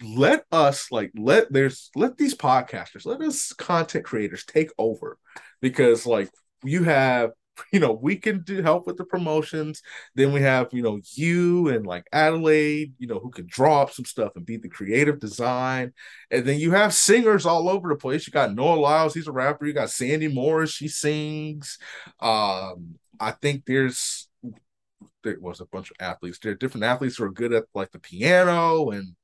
let us like let there's let these podcasters, let us content creators take over because like you have you know, we can do help with the promotions. Then we have, you know, you and like Adelaide, you know, who can draw up some stuff and be the creative design. And then you have singers all over the place. You got Noah Lyles, he's a rapper. You got Sandi Morris, she sings. Um, I think there's there was a bunch of athletes. There are different athletes who are good at like the piano and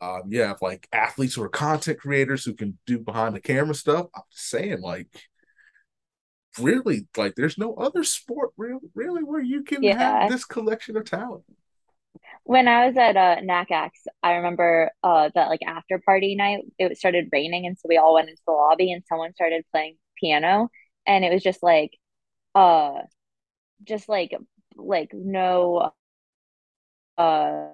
um, yeah, like athletes who are content creators who can do behind the camera stuff. I'm just saying, like, really like there's no other sport really, really where you can yeah. have this collection of talent when i was at uh NACACs i remember uh that like after party night it started raining and so we all went into the lobby and someone started playing piano and it was just like uh just like like no uh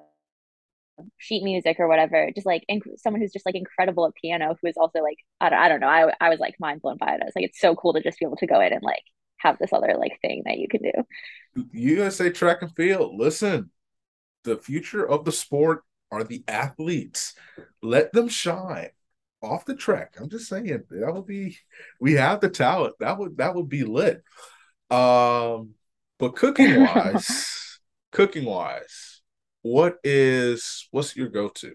sheet music or whatever just like inc- someone who's just like incredible at piano who is also like I don't, I don't know I, I was like mind blown by it I was like it's so cool to just be able to go in and like have this other like thing that you can do USA track and field listen the future of the sport are the athletes. Let them shine off the track. I'm just saying that would be we have the talent. That would that would be lit. Um but cooking wise, cooking wise, what is what's your go-to?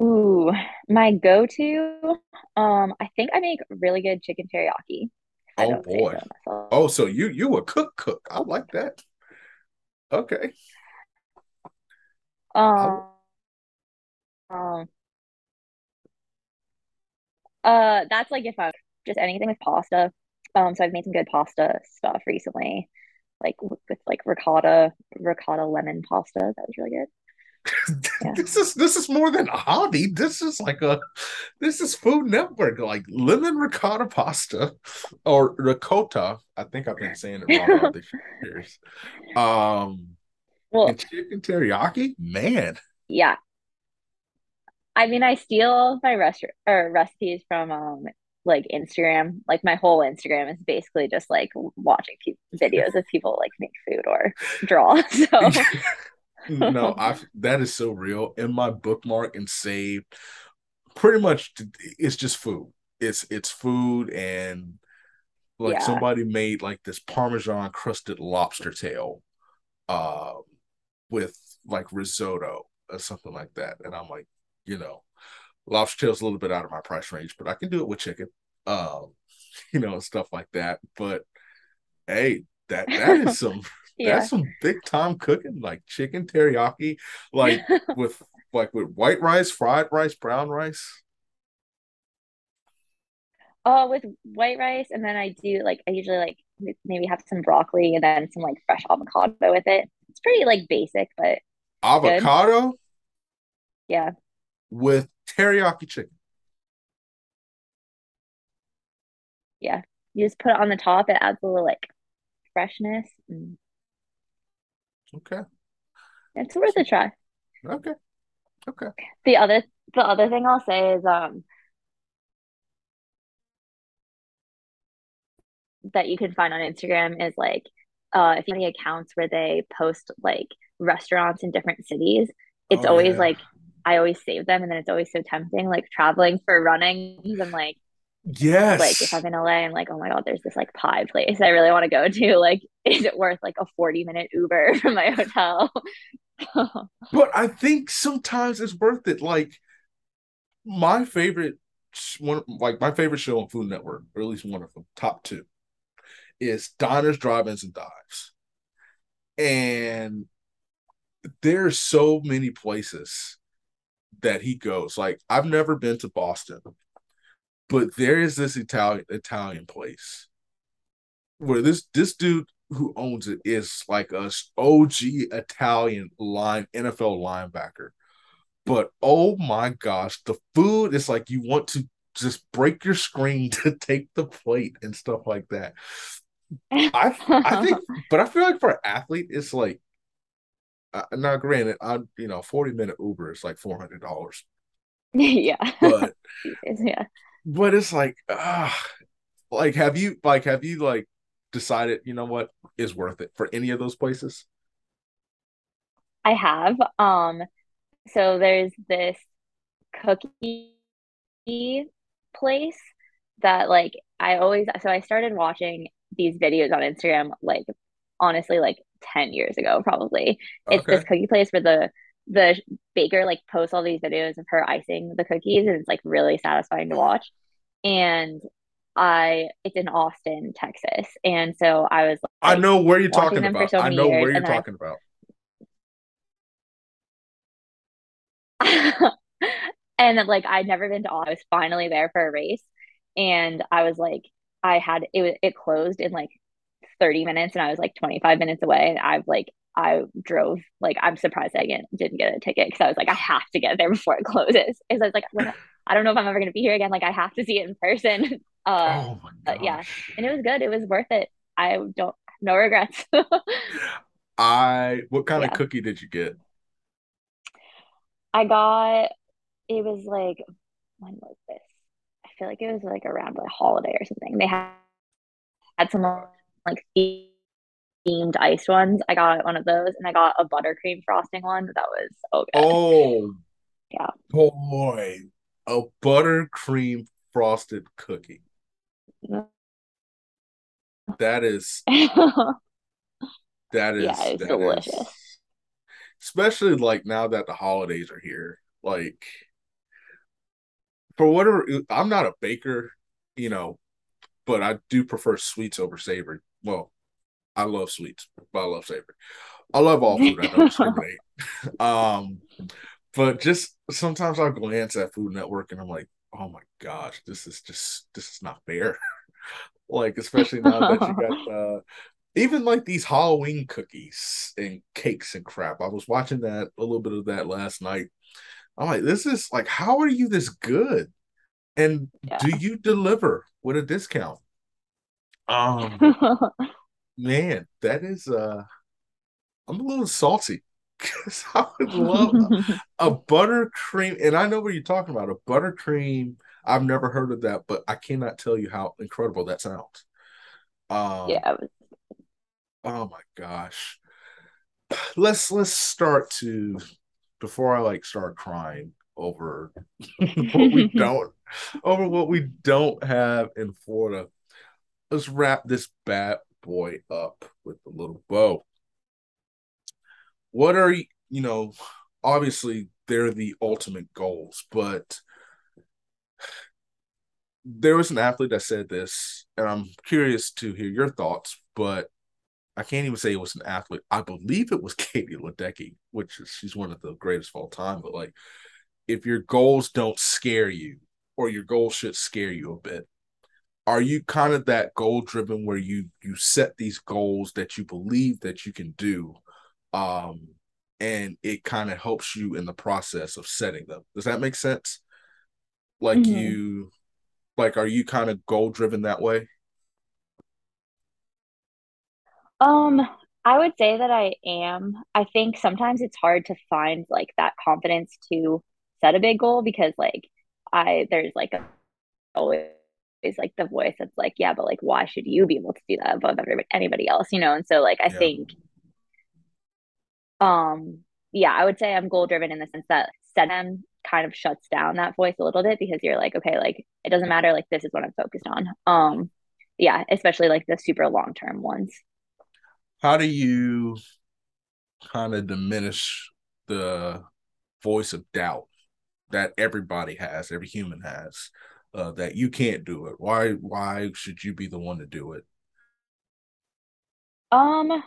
Ooh, my go-to, um, I think I make really good chicken teriyaki. Oh boy. So oh, so you you a cook cook. I like that. Okay. Um, um uh that's like if I just anything with pasta. Um, so I've made some good pasta stuff recently, like with, like ricotta, ricotta lemon pasta. That was really good. Yeah. this is this is more than a hobby. This is like a this is Food Network, like lemon ricotta pasta or ricotta. I think I've been saying it wrong all these years. Um, well, and chicken teriyaki, man. Yeah, I mean, I steal my rest- or recipes from um like Instagram. Like my whole Instagram is basically just like watching pe- videos of people like make food or draw. So no, I that is so real. In my bookmark and save, pretty much it's just food. It's it's food and like yeah. somebody made like this parmesan crusted lobster tail uh with like risotto or something like that and i'm like you know, lobster tail's a little bit out of my price range, but I can do it with chicken, um, you know, stuff like that. But hey, that that is some yeah. that's some big time cooking, like chicken teriyaki, like with like with white rice, fried rice, brown rice. Oh, with white rice, and then I do like I usually like maybe have some broccoli and then some like fresh avocado with it. It's pretty like basic, but avocado. Good. Yeah with teriyaki chicken. Yeah. You just put it on the top, it adds a little like freshness. And... Okay. It's worth a try. Okay. Okay. The other the other thing I'll say is um that you can find on Instagram is like uh if you have any accounts where they post like restaurants in different cities, it's oh, always yeah. like I always save them and then it's always so tempting, like traveling for running. I'm like, yes. Like if I'm in LA, I'm like, oh my God, there's this like pie place I really want to go to. Like, is it worth like a 40 minute Uber from my hotel? but I think sometimes it's worth it. Like my favorite one like my favorite show on Food Network, or at least one of them, top two, is Diners, Drive-ins, and Dives. And there's so many places that he goes. Like I've never been to Boston, but there is this Italian Italian place where this this dude who owns it is like a OG Italian line NFL linebacker. But oh my gosh, the food is like you want to just break your screen to take the plate and stuff like that. I I think, but I feel like for an athlete, it's like uh, now granted, I you know, 40 minute Uber is like four hundred dollars. yeah. But yeah. But it's like uh like have you like have you like decided, you know what, is worth it for any of those places? I have. Um so there's this cookie place that like I always so I started watching these videos on Instagram like honestly like 10 years ago probably okay. it's this cookie place where the the baker like posts all these videos of her icing the cookies and it's like really satisfying to watch. And i it's in austin texas. And so i was like, i know where you're talking about. so i know where you're talking I, about. And like i'd never been to austin. I was finally there for a race and i was like i had it was it closed in like 30 minutes and I was like 25 minutes away. And I've like, I drove, like, I'm surprised I get, didn't get a ticket because I was like, I have to get there before it closes. Because I was like, I don't know if I'm ever going to be here again. Like, I have to see it in person. Uh, oh my yeah. And it was good. It was worth it. I don't, no regrets. I, what kind yeah. of cookie did you get? I got, it was like, when was this? I feel like it was like around a holiday or something. They had, had some like themed iced ones. I got one of those, and I got a buttercream frosting one. That was so good. Oh, yeah, boy, a buttercream frosted cookie. That is that is yeah, it's delicious. Is, especially like now that the holidays are here. Like for whatever I'm not a baker, you know, but I do prefer sweets over savory. Well, I love sweets, but I love savory. I love all food. I don't discriminate. um, but just sometimes I'll glance at Food Network and I'm like, oh my gosh, this is just this is not fair. like especially now that you got uh even like these Halloween cookies and cakes and crap. I was watching that a little bit of that last night. I'm like, this is like, how are you this good? And yeah. do you deliver with a discount? Um, man, that is uh, I'm a little salty because I would love a, a buttercream, and I know what you're talking about. A buttercream. I've never heard of that, but I cannot tell you how incredible that sounds. Um, yeah. Oh my gosh. Let's let's start to before I like start crying over what we don't over what we don't have in Florida. Let's wrap this bad boy up with a little bow. What are you, you know, obviously they're the ultimate goals, but there was an athlete that said this, and I'm curious to hear your thoughts, but I can't even say it was an athlete. I believe it was Katie Ledecky, which is she's one of the greatest of all time. But like, if your goals don't scare you, or your goals should scare you a bit, are you kind of that goal driven where you you set these goals that you believe that you can do, um, and it kind of helps you in the process of setting them? Does that make sense? Like mm-hmm. you, like, are you kind of goal driven that way? Um, I would say that I am. I think sometimes it's hard to find like that confidence to set a big goal because like I there's like a, always like the voice that's like, yeah, but like why should you be able to do that above everybody anybody else, you know? And so like I yeah. think um yeah, I would say I'm goal driven in the sense that setting kind of shuts down that voice a little bit because you're like, okay, like it doesn't matter, like this is what I'm focused on. Um yeah, especially like the super long term ones how do you kind of diminish the voice of doubt that everybody has, every human has, uh, that you can't do it? Why why should you be the one to do it? Um,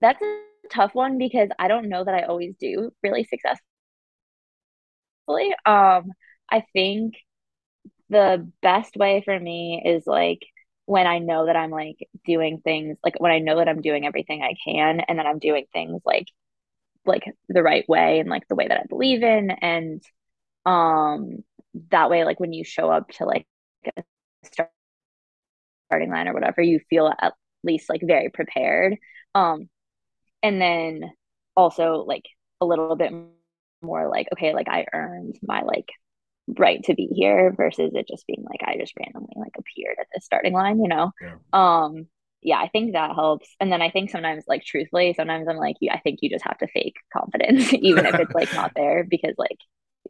that's a tough one because I don't know that I always do really successfully. Um, I think the best way for me is like when I know that I'm like doing things like when I know that I'm doing everything I can and that I'm doing things like like the right way and like the way that I believe in and um that way like when you show up to like a starting line or whatever you feel at least like very prepared um and then also like a little bit more like okay like I earned my like right to be here versus it just being like I just randomly like appeared at the starting line, you know? Yeah. Um yeah, I think that helps. And then I think sometimes like truthfully, sometimes I'm like, I think you just have to fake confidence, even if it's like not there, because like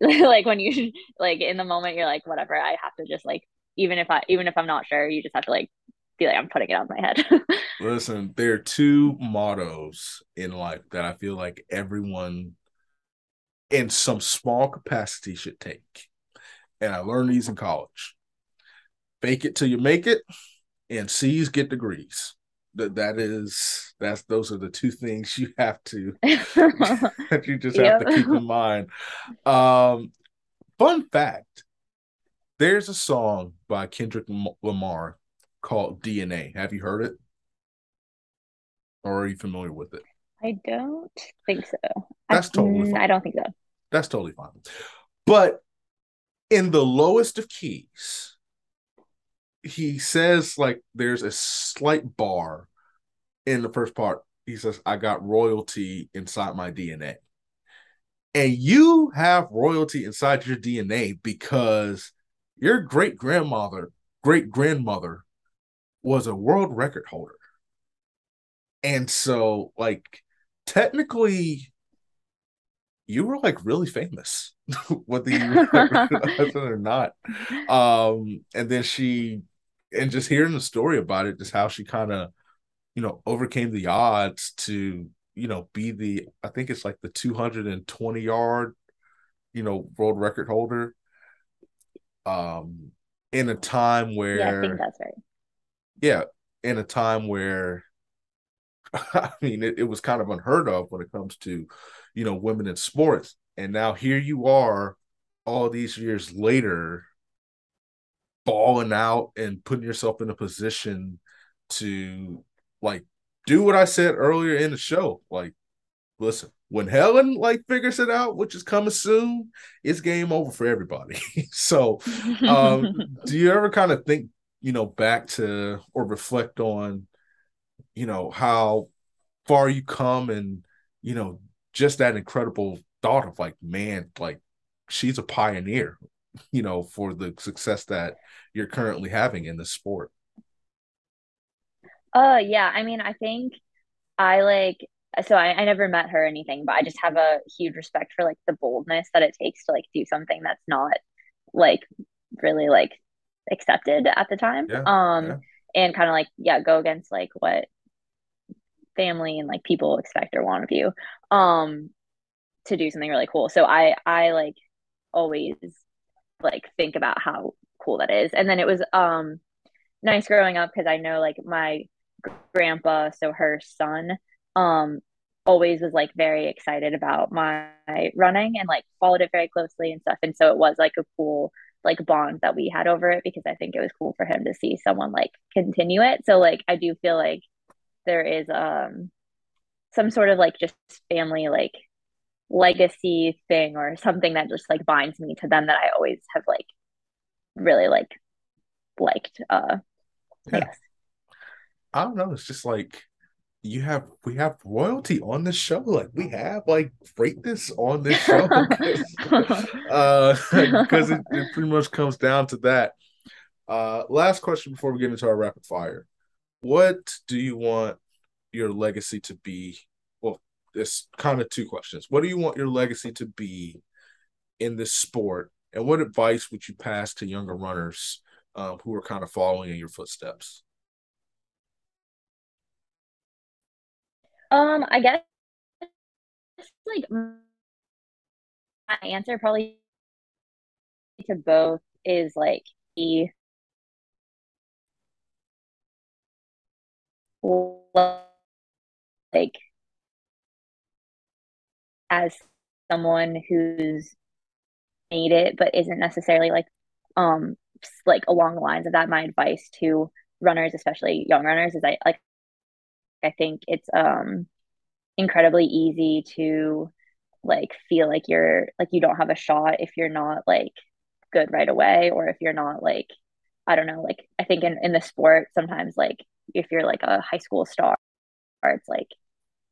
like when you like in the moment you're like, whatever, I have to just like even if I even if I'm not sure, you just have to like be like I'm putting it on my head. Listen, there are two mottos in life that I feel like everyone in some small capacity should take and I learned these in college. Fake it till you make it, and C's get degrees. That that is that's those are the two things you have to that you just have to keep in mind. Um, fun fact: there's a song by Kendrick Lamar called DNA. Have you heard it, or are you familiar with it? I don't think so. That's I, totally. Fine. I don't think so. That's totally fine. But in the lowest of keys, he says like there's a slight bar in the first part. He says, I got royalty inside my DNA. And you have royalty inside your DNA because your great grandmother, great grandmother was a world record holder. And so, like, technically, you were like really famous, whether you or not. Um, and then she, and just hearing the story about it, just how she kind of, you know, overcame the odds to, you know, be the, I think it's like the 220 yard, you know, world record holder. Um, in a time where, yeah, I think that's right. Yeah, in a time where, I mean, it, it was kind of unheard of when it comes to you know, women in sports. And now here you are all these years later balling out and putting yourself in a position to like do what I said earlier in the show. Like, listen, when Helen like figures it out, which is coming soon, it's game over for everybody. so, um, do you ever kind of think, you know, back to or reflect on, you know, how far you come and, you know, just that incredible thought of like, man, like she's a pioneer, you know, for the success that you're currently having in the sport. Uh yeah, I mean, I think I like so I, I never met her or anything, but I just have a huge respect for like the boldness that it takes to like do something that's not like really like accepted at the time. Yeah, um yeah. and kind of like yeah, go against like what family and like people expect or want of you um to do something really cool so i i like always like think about how cool that is. And then it was um nice growing up because i know like my grandpa so her son um always was like very excited about my running and like followed it very closely and stuff. And so it was like a cool like bond that we had over it because i think it was cool for him to see someone like continue it. So like i do feel like there is um some sort of like just family like legacy thing or something that just like binds me to them that I always have like really like liked uh yeah. I. I don't know, it's just like you have we have royalty on this show like we have like greatness on this show uh because it, it pretty much comes down to that uh last question before we get into our rapid fire what do you want your legacy to be? It's kind of two questions. What do you want your legacy to be in this sport? And what advice would you pass to younger runners um, who are kind of following in your footsteps? Um, I guess like my answer probably to both is like the like as someone who's made it but isn't necessarily like um like along the lines of that my advice to runners especially young runners is i like i think it's um incredibly easy to like feel like you're like you don't have a shot if you're not like good right away or if you're not like i don't know like i think in in the sport sometimes like if you're like a high school star or it's like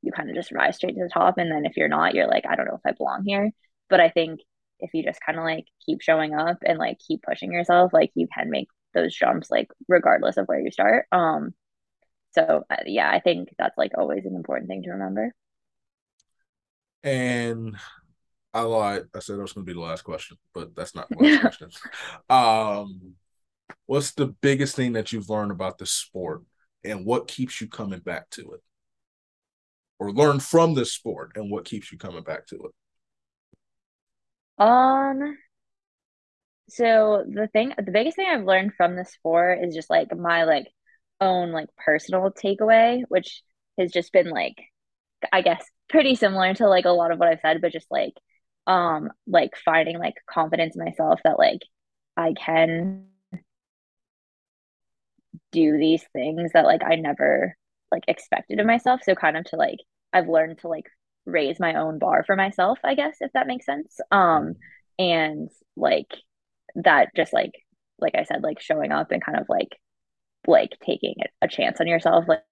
you kind of just rise straight to the top and then if you're not you're like i don't know if i belong here. But i think if you just kind of like keep showing up and like keep pushing yourself like you can make those jumps like regardless of where you start. Um so uh, yeah i think that's like always an important thing to remember. And i lied. I said that was going to be the last question but that's not the last question. Um what's the biggest thing that you've learned about the sport and what keeps you coming back to it or learn from this sport and what keeps you coming back to it? Um so the thing the biggest thing I've learned from the sport is just like my like own like personal takeaway, which has just been like I guess pretty similar to like a lot of what I've said, but just like um like finding like confidence in myself that like I can do these things that like I never like expected of myself. So kind of to like I've learned to like raise my own bar for myself, I guess, if that makes sense. Um and like that just like like I said, like showing up and kind of like like taking a chance on yourself like,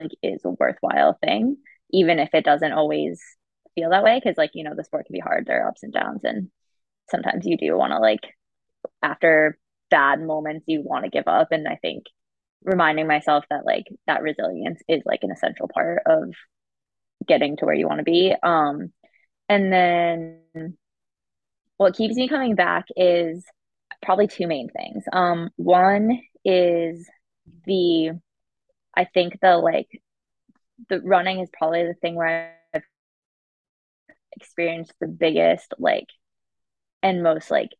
like is a worthwhile thing, even if it doesn't always feel that way. Cause like, you know, the sport can be hard. There are ups and downs and sometimes you do want to like after bad moments you want to give up. And I think reminding myself that like that resilience is like an essential part of getting to where you want to be. Um, and then what keeps me coming back is probably two main things. Um, one is the, I think the like, the running is probably the thing where I've experienced the biggest like, and most like,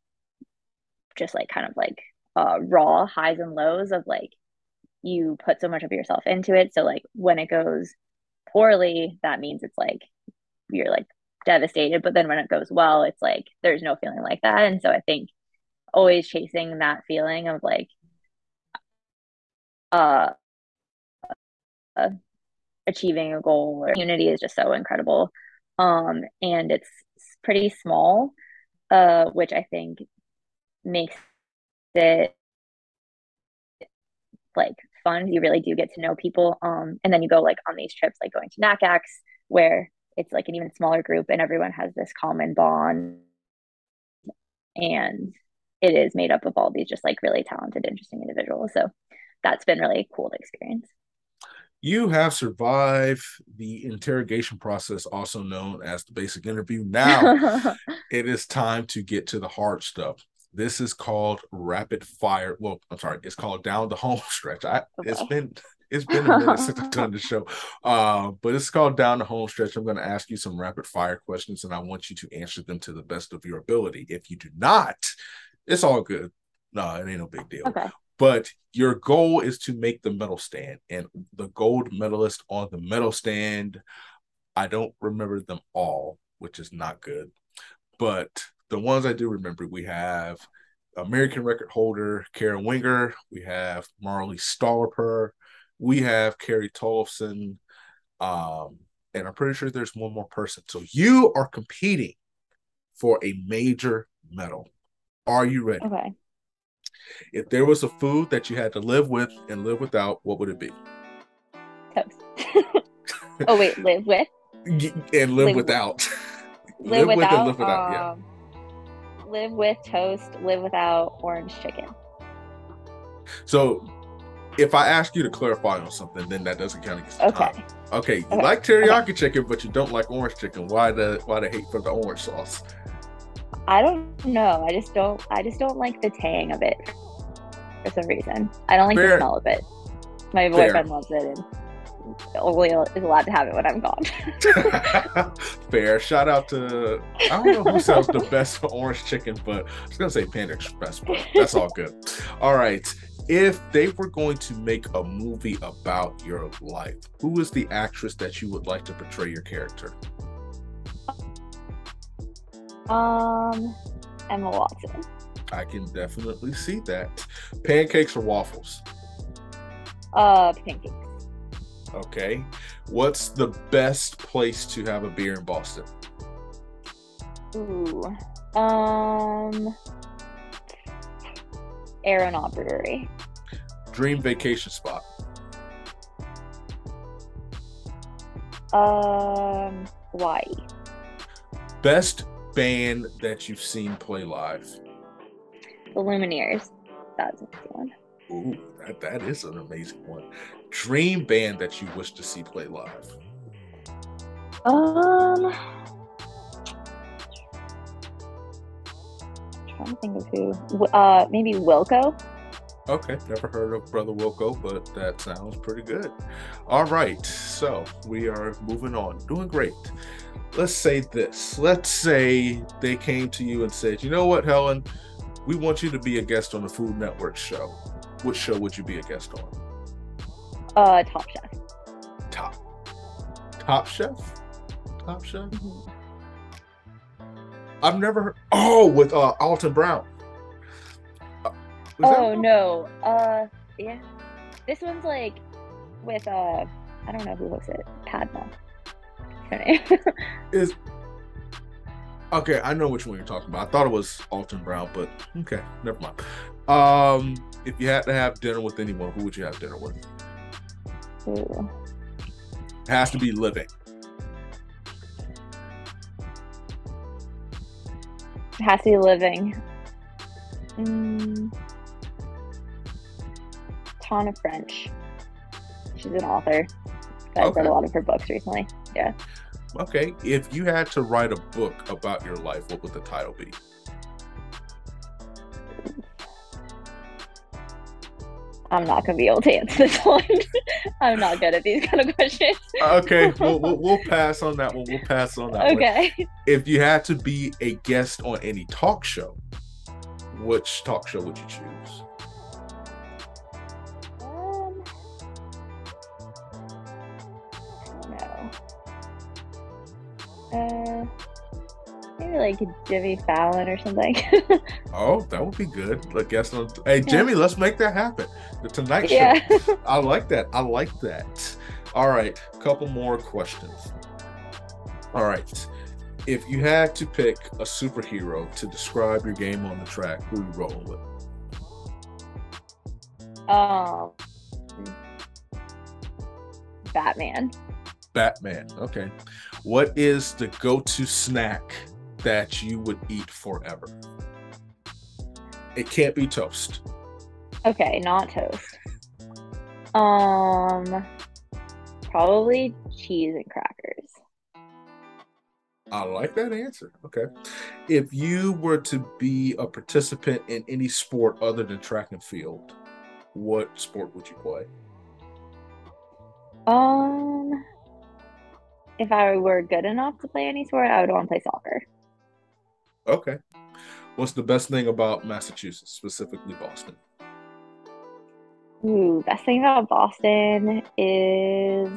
just like kind of like uh, raw highs and lows of like you put so much of yourself into it. So like when it goes poorly, that means it's like you're like devastated. But then when it goes well, it's like there's no feeling like that. And so I think always chasing that feeling of like uh, uh achieving a goal or unity is just so incredible. Um and it's pretty small, uh, which I think makes it like fun. You really do get to know people. Um, and then you go like on these trips, like going to NACACs, where it's like an even smaller group and everyone has this common bond. And it is made up of all these just like really talented, interesting individuals. So that's been really cool to experience. You have survived the interrogation process, also known as the basic interview. Now it is time to get to the hard stuff. This is called rapid fire. Well, I'm sorry, it's called down the home stretch. I okay. it's been it's been a minute since I've done the show. Uh, but it's called down the home stretch. I'm going to ask you some rapid fire questions, and I want you to answer them to the best of your ability. If you do not, it's all good. No, it ain't no big deal. Okay. But your goal is to make the medal stand, and the gold medalist on the medal stand. I don't remember them all, which is not good. But the ones I do remember, we have American record holder Kara Winger, we have Marley Stolliper, we have Carrie Tollefson, um, and I'm pretty sure there's one more person. So you are competing for a major medal. Are you ready? Okay. If there was a food that you had to live with and live without, what would it be? Toast. oh wait, live with? And live, live without. Live, live without, with and live without. Um, yeah live with toast, live without orange chicken. So if I ask you to clarify on something, then that doesn't count against okay. Time. Okay, you okay. like teriyaki okay. chicken, but you don't like orange chicken. Why the why the hate for the orange sauce? I don't know. I just don't. I just don't like the tang of it for some reason. I don't like Fair. the smell of it. My boyfriend Fair. loves it, and only is allowed to have it when I'm gone. Fair. Shout out to I don't know who sells the best for orange chicken, but I was gonna say Panda Express, but that's all good. All right. If they were going to make a movie about your life, who is the actress that you would like to portray your character? Um, Emma Watson. I can definitely see that. Pancakes or waffles? Uh, pancakes. Okay. What's the best place to have a beer in Boston? Ooh. Um Aeronaut Brewery. Dream vacation spot. Um Hawaii. Best band that you've seen play live. The Lumineers. That's a good one. Ooh, that, that is an amazing one dream band that you wish to see play live? Um, trying to think of who. Uh, maybe Wilco. Okay, never heard of Brother Wilco, but that sounds pretty good. All right, so we are moving on, doing great. Let's say this. Let's say they came to you and said, "You know what, Helen? We want you to be a guest on the Food Network show. What show would you be a guest on?" Uh, Top Chef. Top. Top Chef. Top Chef. Mm-hmm. I've never. Heard, oh, with uh, Alton Brown. Uh, oh no. Uh, yeah. This one's like with uh, I don't know who looks it. Padma. Is. Okay, I know which one you're talking about. I thought it was Alton Brown, but okay, never mind. Um, if you had to have dinner with anyone, who would you have dinner with? Has to be living. Has to be living. Mm. Tana French. She's an author. I've okay. read a lot of her books recently. Yeah. Okay. If you had to write a book about your life, what would the title be? I'm not gonna be able to answer this one. I'm not good at these kind of questions. okay, we'll, we'll, we'll, pass on that one. We'll pass on that okay. One. If you had to be a guest on any talk show, which talk show would you choose? Um, I don't know. Uh, Maybe like Jimmy Fallon or something. oh, that would be good. I guess. Hey, Jimmy, yeah. let's make that happen. The Tonight Show. Yeah. I like that. I like that. All right, couple more questions. All right. If you had to pick a superhero to describe your game on the track, who you rolling with? Um, Batman. Batman. Okay. What is the go-to snack that you would eat forever? It can't be toast. Okay, not toast. Um, probably cheese and crackers. I like that answer. Okay. If you were to be a participant in any sport other than track and field, what sport would you play? Um, if I were good enough to play any sport, I would want to play soccer. Okay. What's the best thing about Massachusetts, specifically Boston? Ooh, best thing about Boston is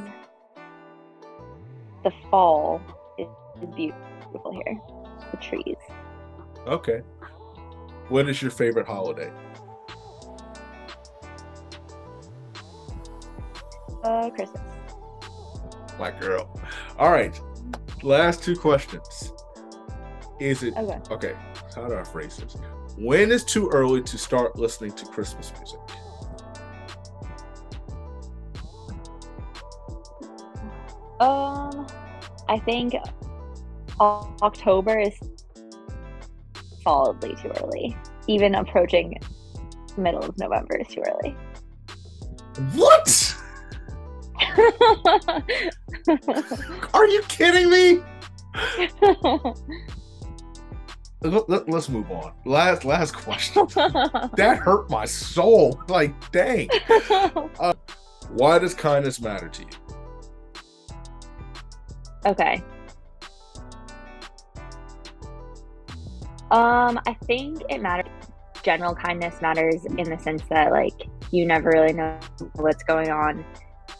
the fall is beautiful here. The trees. Okay. What is your favorite holiday? Uh, Christmas. My girl. All right. Last two questions. Is it okay? okay how do I phrase this? When is too early to start listening to Christmas music? Um, I think October is solidly too early. Even approaching middle of November is too early. What? Are you kidding me? let, us move on. Last last question. that hurt my soul. Like, dang. Uh, why does kindness matter to you? Okay. Um, I think it matters. General kindness matters in the sense that like you never really know what's going on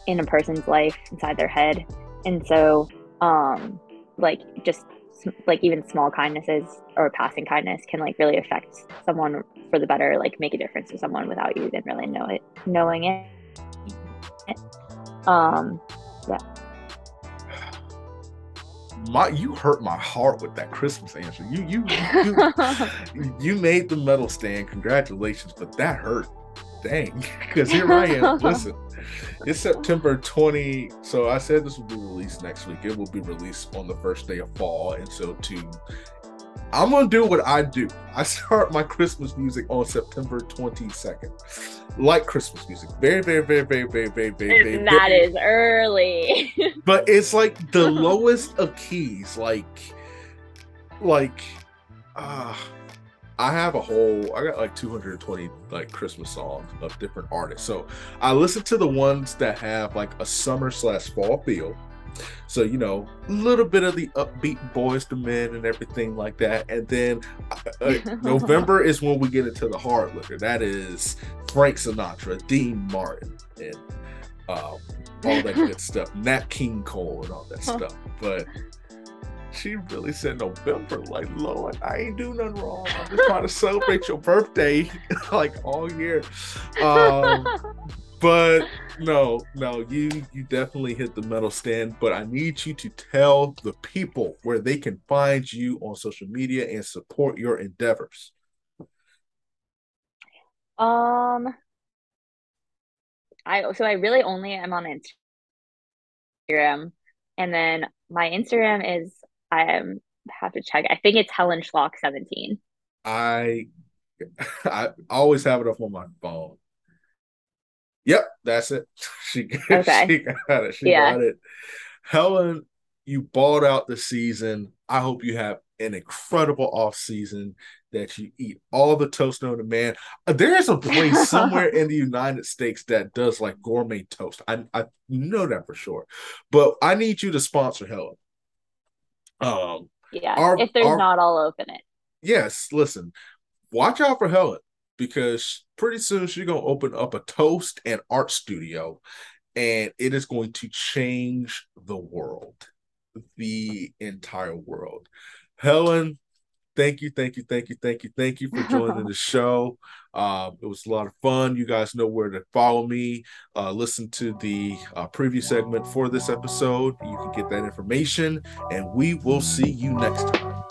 in a person's life inside their head, and so um, like just like even small kindnesses or passing kindness can like really affect someone for the better like make a difference to someone without you even really know it knowing it. Um yeah. My you hurt my heart with that christmas answer. You you you, you made the medal stand. Congratulations but that hurt dang because here i am listen it's September 20. So I said this will be released next week. It will be released on the first day of fall. And so to I'm gonna do what I do. I start my Christmas music on September 22nd. Like Christmas music. Very, very, very, very, very, very, very, very. That very, is early. but it's like the lowest of keys. Like, like, ah. Uh, I have a whole I got like 220 like Christmas songs of different artists. So I listen to the ones that have like a summer slash fall feel. So you know, a little bit of the upbeat Boyz II Men and everything like that. And then uh, uh November is when we get into the hard liquor. That is Frank Sinatra, Dean Martin, and um, all that good stuff. Nat King Cole and all that stuff. But she really said November, like Lord, I ain't do nothing wrong. I'm just trying to celebrate your birthday like all year. Um, but no, no, you you definitely hit the metal stand. But I need you to tell the people where they can find you on social media and support your endeavors. Um, I so I really only am on Instagram, and then my Instagram is I have to check. I think it's Helen Schlock 17. I I always have it up on my phone. Yep, that's it. She, okay. she got it. She yeah. got it. Helen, you balled out the season. I hope you have an incredible off season that you eat all the toast known to man. Uh, there is a place somewhere in the United States that does like gourmet toast. I, I know that for sure. But I need you to sponsor Helen. Um yeah, our, if there's our, not, I'll open it. Yes, listen, watch out for Helen because pretty soon she's gonna open up a toast and art studio, and it is going to change the world, the entire world. Helen, thank you, thank you, thank you, thank you, thank you for joining the show. Um, it was a lot of fun. You guys know where to follow me. Uh, listen to the uh, preview segment for this episode. You can get that information, and we will see you next time.